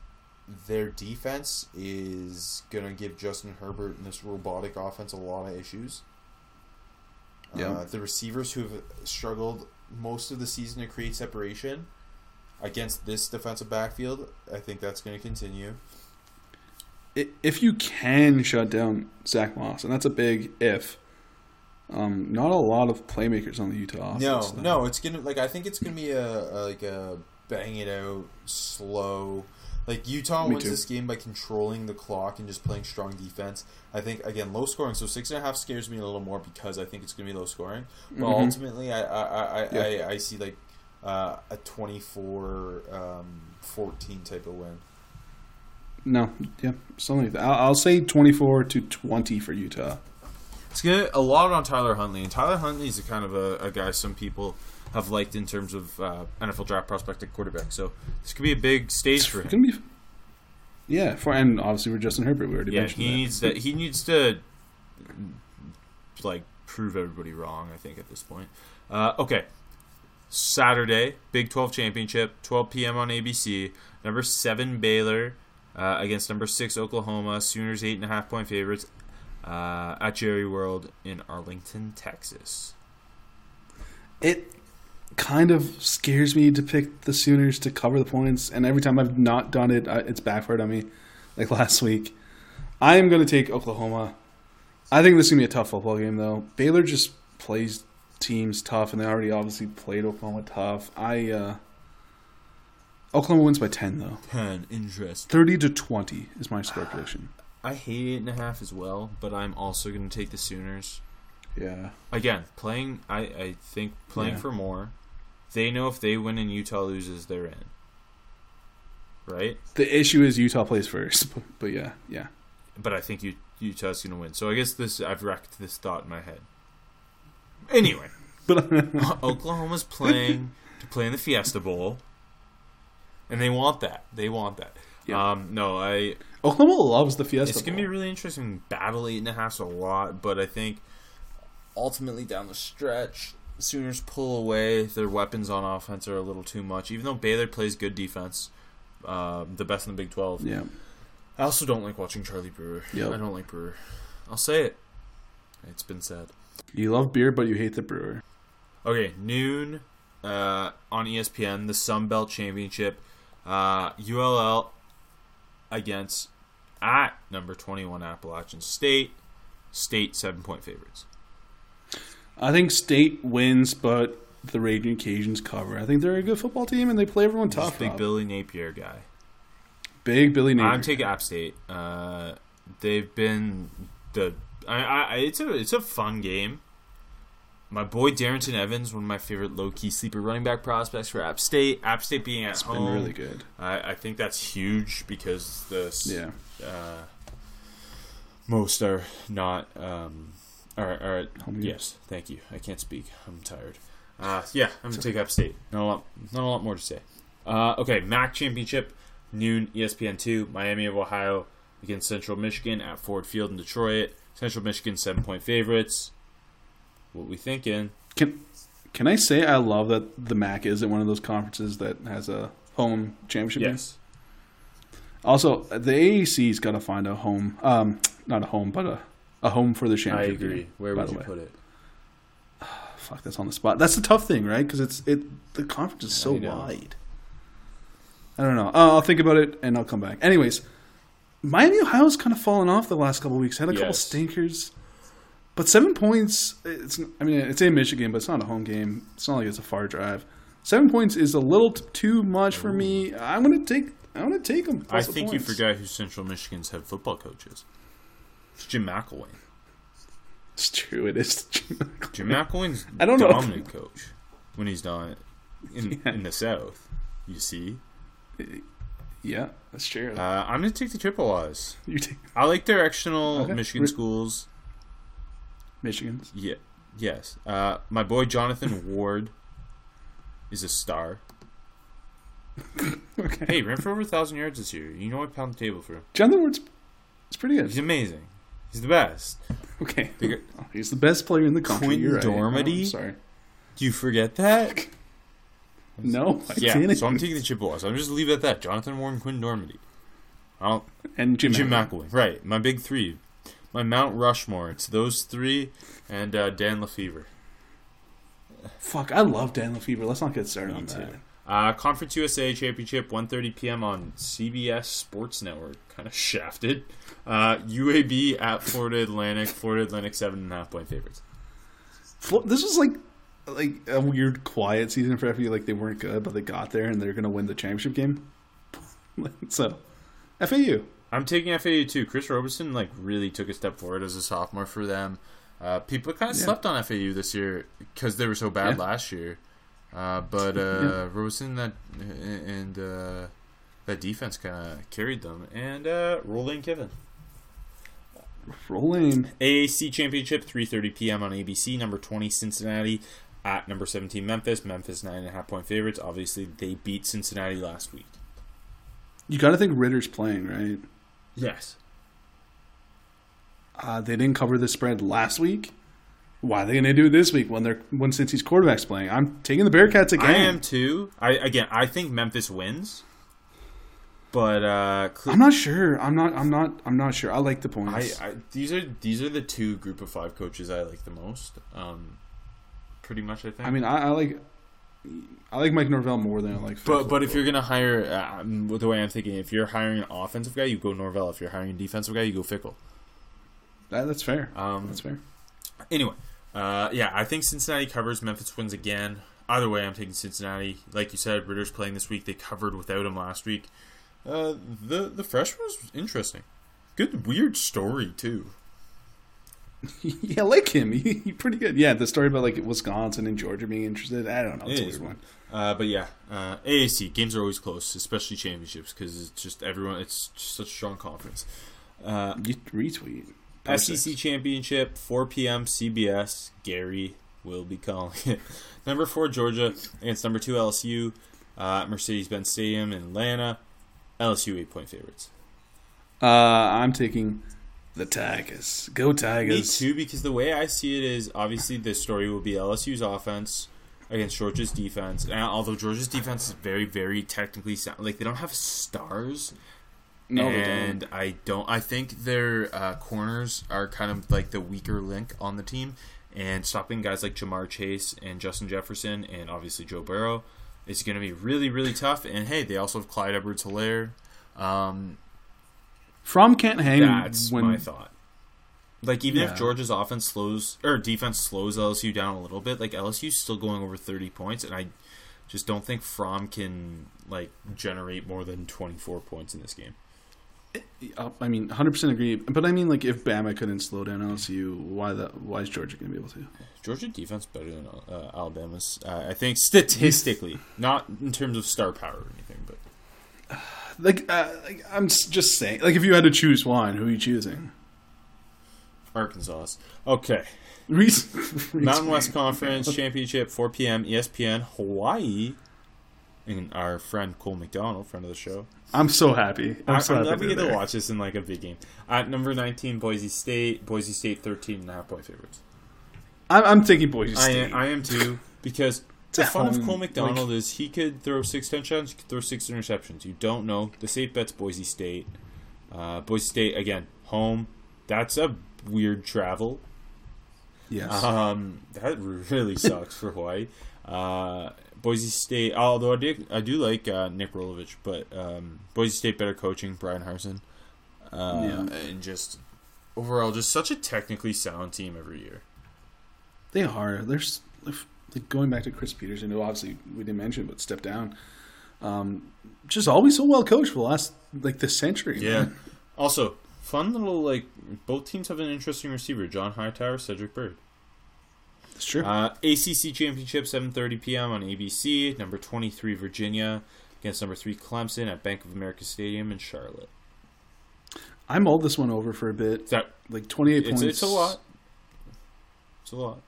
their defense is going to give Justin Herbert and this robotic offense a lot of issues. Yeah. Uh, the receivers who have struggled most of the season to create separation against this defensive backfield, I think that's going to continue. If you can shut down Zach Moss, and that's a big if. Um, not a lot of playmakers on the Utah No, though. no, it's gonna like I think it's gonna be a, a like a bang it out, slow. Like Utah Me wins too. this game by controlling the clock and just playing strong defense. I think again low scoring. So six and a half scares me a little more because I think it's gonna be low scoring. But Mhm. ultimately, I I, I, Yeah. I, I see like uh, a 24 um, 14 type of win. no, yeah, something like that. I'll, I'll say twenty-four to twenty for Utah. It's gonna a lot on Tyler Huntley, and Tyler Huntley is a kind of a, a guy some people have liked in terms of uh, NFL draft prospect at quarterback. So this could be a big stage for him. be, yeah, for and obviously we're Justin Herbert. We already Yeah, mentioned he that. needs to he needs to like prove everybody wrong. I think at this point. Uh, okay, Saturday, Big Twelve championship, 12 p.m. on ABC. Number seven Baylor uh, against number six Oklahoma. Sooners eight and a half point favorites uh, at Jerry World in Arlington, Texas. it kind of scares me to pick the Sooners to cover the points, and every time I've not done it, I, it's backfired on me. Like last week, I am going to take Oklahoma. I think this is going to be a tough football game, though. Baylor just plays teams tough, and they already obviously played Oklahoma tough. I uh, Oklahoma wins by ten, though. Ten interest. Thirty to twenty is my score prediction. I hate eight and a half as well, but I'm also going to take the Sooners. Yeah, Again, playing. I I think playing Yeah. for more. They know if they win and Utah loses, they're in. Right, the issue is Utah plays first, but, but yeah, yeah. but I think U- Utah's going to win. So I guess this I've racked this thought in my head. Anyway, But Oklahoma's playing to play in the Fiesta Bowl, and they want that. They want that. Yeah. Um, no, I Oklahoma loves the Fiesta. it's gonna be Bowl. really interesting. Battle eight and a half's a lot, but I think ultimately down the stretch, Sooners pull away. Their weapons on offense are a little too much. Even though Baylor plays good defense, uh, the best in the Big Twelve. yeah. I also don't like watching Charlie Brewer. Yep. I don't like Brewer. I'll say it. It's been said. You love beer, but you hate the brewer. Okay, noon uh, on ESPN, the Sun Belt Championship. Uh, ULL against at number 21 Appalachian State. State seven point favorites. I think State wins, but the Raging Cajuns cover. I think they're a good football team, and they play everyone Just tough. big. Billy Napier guy. Big Billy Napier. I'm taking App State. Uh, they've been the. I, I, it's a it's a fun game. My boy Darrynton Evans, one of my favorite low key sleeper running back prospects for App State. App State being at It's home, been really good. I, I think that's huge because the Yeah. uh, most are not. Um, are, are Home games. yes, thank you. I can't speak. I'm tired. Uh, yeah, I'm gonna take App State. Not a lot. Not a lot more to say. Uh, okay, MAC championship noon ESPN two. Miami of Ohio against Central Michigan at Ford Field in Detroit. Central Michigan seven point favorites. What we thinking? Can Can I say I love that the MAC isn't one of those conferences that has a home championship game? Yes. Also, the AAC's got to find a home. Um, not a home, but a a home for the championship. I agree. game, Where would you way. put it? Fuck, that's on the spot. That's the tough thing, right? Because it's it the conference is so I wide. I don't know. Uh, I'll think about it and I'll come back. Anyways, Miami Ohio's kind of fallen off the last couple weeks. Had a couple stinkers, but seven points. It's I mean it's in Michigan, but it's not a home game. It's not like it's a far drive. Seven points is a little t- too much for me. I'm gonna take. I'm gonna take them. I think you forgot who Central Michigan's head football coach is. It's Jim McElwain. It's true. It is. Jim McElwain's I don't know. dominant coach when he's not in Yeah. in the South. You see, yeah, that's true. uh, I'm gonna take the Chippewas. you take I like directional Okay. Michigan Re- schools. Michigan's. Yeah, yes. Uh, my boy Jonathan Ward is a star. Okay. Hey, ran for over a thousand yards this year. You know what? Pound the table for him. Jonathan Ward's. It's pretty good. He's amazing. He's the best. Okay. Oh, He's the best player in the country. Quinten You're right. Dormady? Oh, sorry. Do you forget that? No, I yeah. didn't. So I'm taking the Chippewas. I'm just leave it at that. Jonathan Warren, Quinn Dormady. And Jim, Jim McElwain. McElwain. Right. My big three. My Mount Rushmore. It's those three and uh, Dan LeFevour. Fuck, I love Dan LeFevour. Let's not get started on Me that. Uh, Conference USA Championship, 1.30 p.m. on CBS Sports Network. Kind of shafted. Uh, UAB at Florida Atlantic. Florida Atlantic, 7.5 point favorites. This was like like a weird quiet season for FAU. Like they weren't good, but they got there and they're gonna win the championship game. so, FAU. I'm taking FAU too. Chris Robison like really took a step forward as a sophomore for them. Uh, people kind of Yeah. slept on FAU this year because they were so bad Yeah. last year. Uh, but uh, Yeah. Roberson that and uh, that defense kind of carried them. And uh, Roland Kiffin. Rolling. AAC Championship, 3:30 p.m. on ABC. Number 20 Cincinnati at number 17 Memphis. Memphis nine and a half point favorites. Obviously, they beat Cincinnati last week. You got to think Ridder's playing, right? Yes. Uh, they didn't cover the spread last week. Why are they going to do it this week when they're when since he's quarterback's playing? I'm taking the Bearcats again. I am too. I again, I think Memphis wins, but uh, Cle- I'm not sure. I'm not. I'm not. I'm not sure. I like the I, points. I these are these are the two group of five coaches I like the most. Um, pretty much, I think. I mean, I, I like. I like Mike Norvell more than I like. but but if you're gonna hire, uh, the way I'm thinking, if you're hiring an offensive guy, you go Norvell. If you're hiring a defensive guy, you go Fickell. that, that's fair. Um, That's fair. Anyway, uh, yeah, I think Cincinnati covers. Memphis wins again. Either way, I'm taking Cincinnati. Like you said, Ridder's playing this week. They covered without him last week. Uh, the the freshman was interesting. Good weird story too. yeah, I like him. He, he pretty good. Yeah, the story about like Wisconsin and Georgia being interested. I don't know. It's It a weird one. Uh, but yeah, uh, AAC games are always close, especially championships because it's just everyone. It's just such a strong conference. Uh, You retweet. Power SEC championship, 4 p.m. CBS. Gary will be calling it. number four Georgia against number two LSU. Uh, Mercedes-Benz Stadium in Atlanta. LSU eight point favorites. Uh, I'm taking the Tigers. Go Tigers. Me too, because the way I see it is obviously the story will be LSU's offense against Georgia's defense. And although Georgia's defense is very, very technically sound, like they don't have stars, No, they and don't. I don't. I think their uh, corners are kind of like the weaker link on the team. and stopping guys like Ja'Marr Chase and Justin Jefferson and obviously Joe Burrow is going to be really, really tough. And hey, they also have Clyde Edwards Helaire. Um, Fromm can't hang that's when my thought. Like even Yeah. if Georgia's offense slows or defense slows LSU down a little bit, like LSU's still going over thirty points, and I just don't think Fromm can like generate more than twenty four points in this game. I mean, 100% agree. But I mean, like, if Bama couldn't slow down LSU, why the why is Georgia going to be able to? Georgia defense better than uh, Alabama's, uh, I think statistically, not in terms of star power or anything, but Like, uh, like I'm just saying. Like, if you had to choose one, who are you choosing? Arkansas. Okay, Reese, Mountain West Conference Championship, 4 p.m. ESPN, Hawaii, and our friend Cole McDonald, friend of the show. I'm so happy. I'm, so I'm happy glad we they're to there. watch this in like a big game. At number 19, Boise State. Boise State 13 and a half point favorites. I'm, I'm taking Boise I State. am, I am too because the fun of Cole McDonald like- is he could throw six touchdowns, he could throw six interceptions. You don't know. The safe bet's Boise State. Uh, Boise State again, home. That's a weird travel. yes. Um, that really sucks for Hawaii. Uh, Boise State, although I do, I do like uh, Nick Rolovich, but um, Boise State better coaching, Bryan Harsin, uh, Yeah. and just overall, just such a technically sound team every year. They are. There's like going back to Chris Peters. I know obviously we didn't mention, but step down. Um, just always so well coached for the last like this century. Yeah. man. Also, fun little like both teams have an interesting receiver: John Hightower, Cedric Byrd. It's true. Uh, ACC Championship, 7:30 p.m. on ABC. Number 23 Virginia against number three Clemson at Bank of America Stadium in Charlotte. I mulled this one over for a bit. That Like 28 it's, points. it's a lot. It's a lot.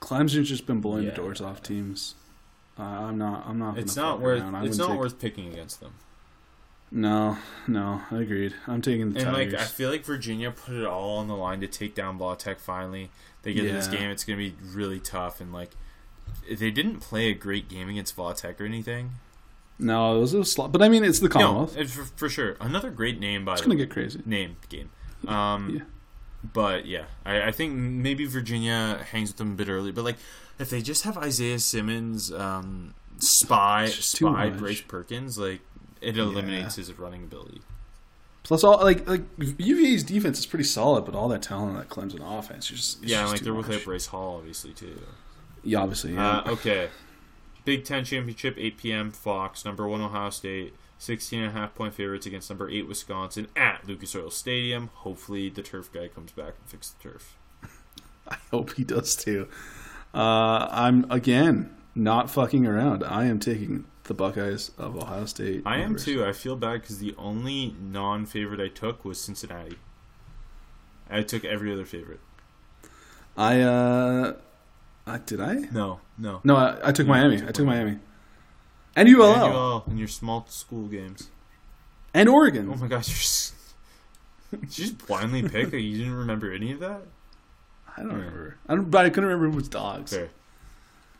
Clemson's just been blowing Yeah. the doors off teams. Uh, I'm not. I'm not. It's not worth. It's not take- worth picking against them. No, no. I agreed. I'm taking the And Tigers. like, I feel like Virginia put it all on the line to take down Ball Tech. Finally, they get to this game. It's going to be really tough. And like, they didn't play a great game against Ball Tech or anything. no, it was a slot. But I mean, it's the No, Commonwealth. it's for, for sure. Another great name by it's gonna way. get crazy. name game. Um, Yeah. But yeah, I, I think maybe Virginia hangs with them a bit early. But like, if they just have Isaiah Simmons, um, spy spy. Bryce Perkins, like it eliminates his running ability. Plus, all like like UVA's defense is pretty solid, but all that talent on that Clemson offense, is just yeah, just like they're much. without Bryce Hall, obviously too. Yeah, obviously. Yeah. Uh, okay, Big Ten championship, 8 p.m. Fox. Number one Ohio State, 16 and a half point favorites against number eight Wisconsin at Lucas Oil Stadium. Hopefully, the turf guy comes back and fixes the turf. I hope he does too. Uh, I'm again not fucking around. I am taking the Buckeyes of Ohio State. I am too. I feel bad because the only non-favorite I took was Cincinnati. I took every other favorite. I uh, I did I? No, no. No, I, I took You Miami. took I took Miami. And ULL And you all in your small school games. and Oregon. Oh my gosh, you're just, did you just blindly pick? Like, you didn't remember any of that? I don't remember. I don't, but I couldn't remember who was dogs. Fair.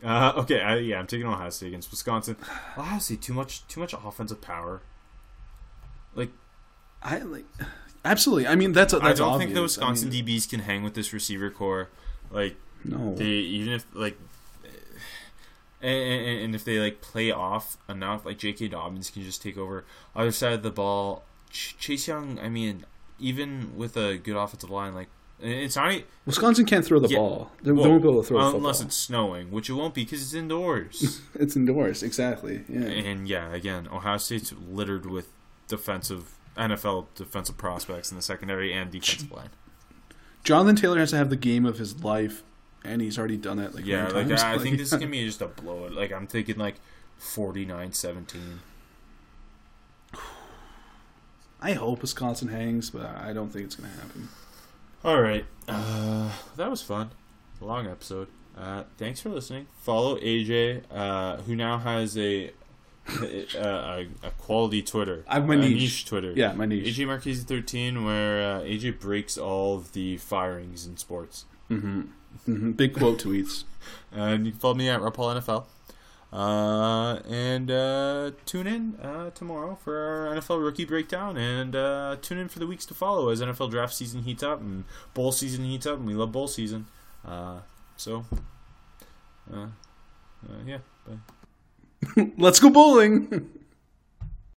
Uh, okay, I, yeah, I'm taking Ohio State against Wisconsin. Ohio State too much, too much offensive power. Like I like absolutely. I mean, that's a, that's I don't think the obvious. I Wisconsin mean, DBs can hang with this receiver core. Like No, they even if like and, and, if they like play off enough like J.K. Dobbins can just take over other side of the ball Ch- Chase Young I mean even with a good offensive line like it's not Wisconsin can't throw the Yeah. ball. They, well, they won't be able to throw the unless it's snowing which it won't be because it's indoors It's indoors, exactly. Yeah. and yeah again Ohio State's littered with defensive NFL defensive prospects in the secondary and defensive line Jonathan Taylor has to have the game of his life, and he's already done it. Like yeah like times. I, I think Like, this is gonna be just a blowout like I'm thinking like 49-17 I hope Wisconsin hangs, but I don't think it's going to happen. All right. Uh, that was fun. Long episode. Uh, thanks for listening. Follow AJ, uh, who now has a a, a quality Twitter. I have my a niche. Twitter. Yeah, my niche. AJ Marchese thirteen, where uh, AJ breaks all of the firings in sports. hmm hmm Big quote tweets. And you can follow me at Rapal NFL. Uh, and uh, tune in uh, tomorrow for our NFL rookie breakdown, and uh, tune in for the weeks to follow as NFL draft season heats up and bowl season heats up, and we love bowl season. Uh, so, uh, yeah. Bye. Let's go bowling.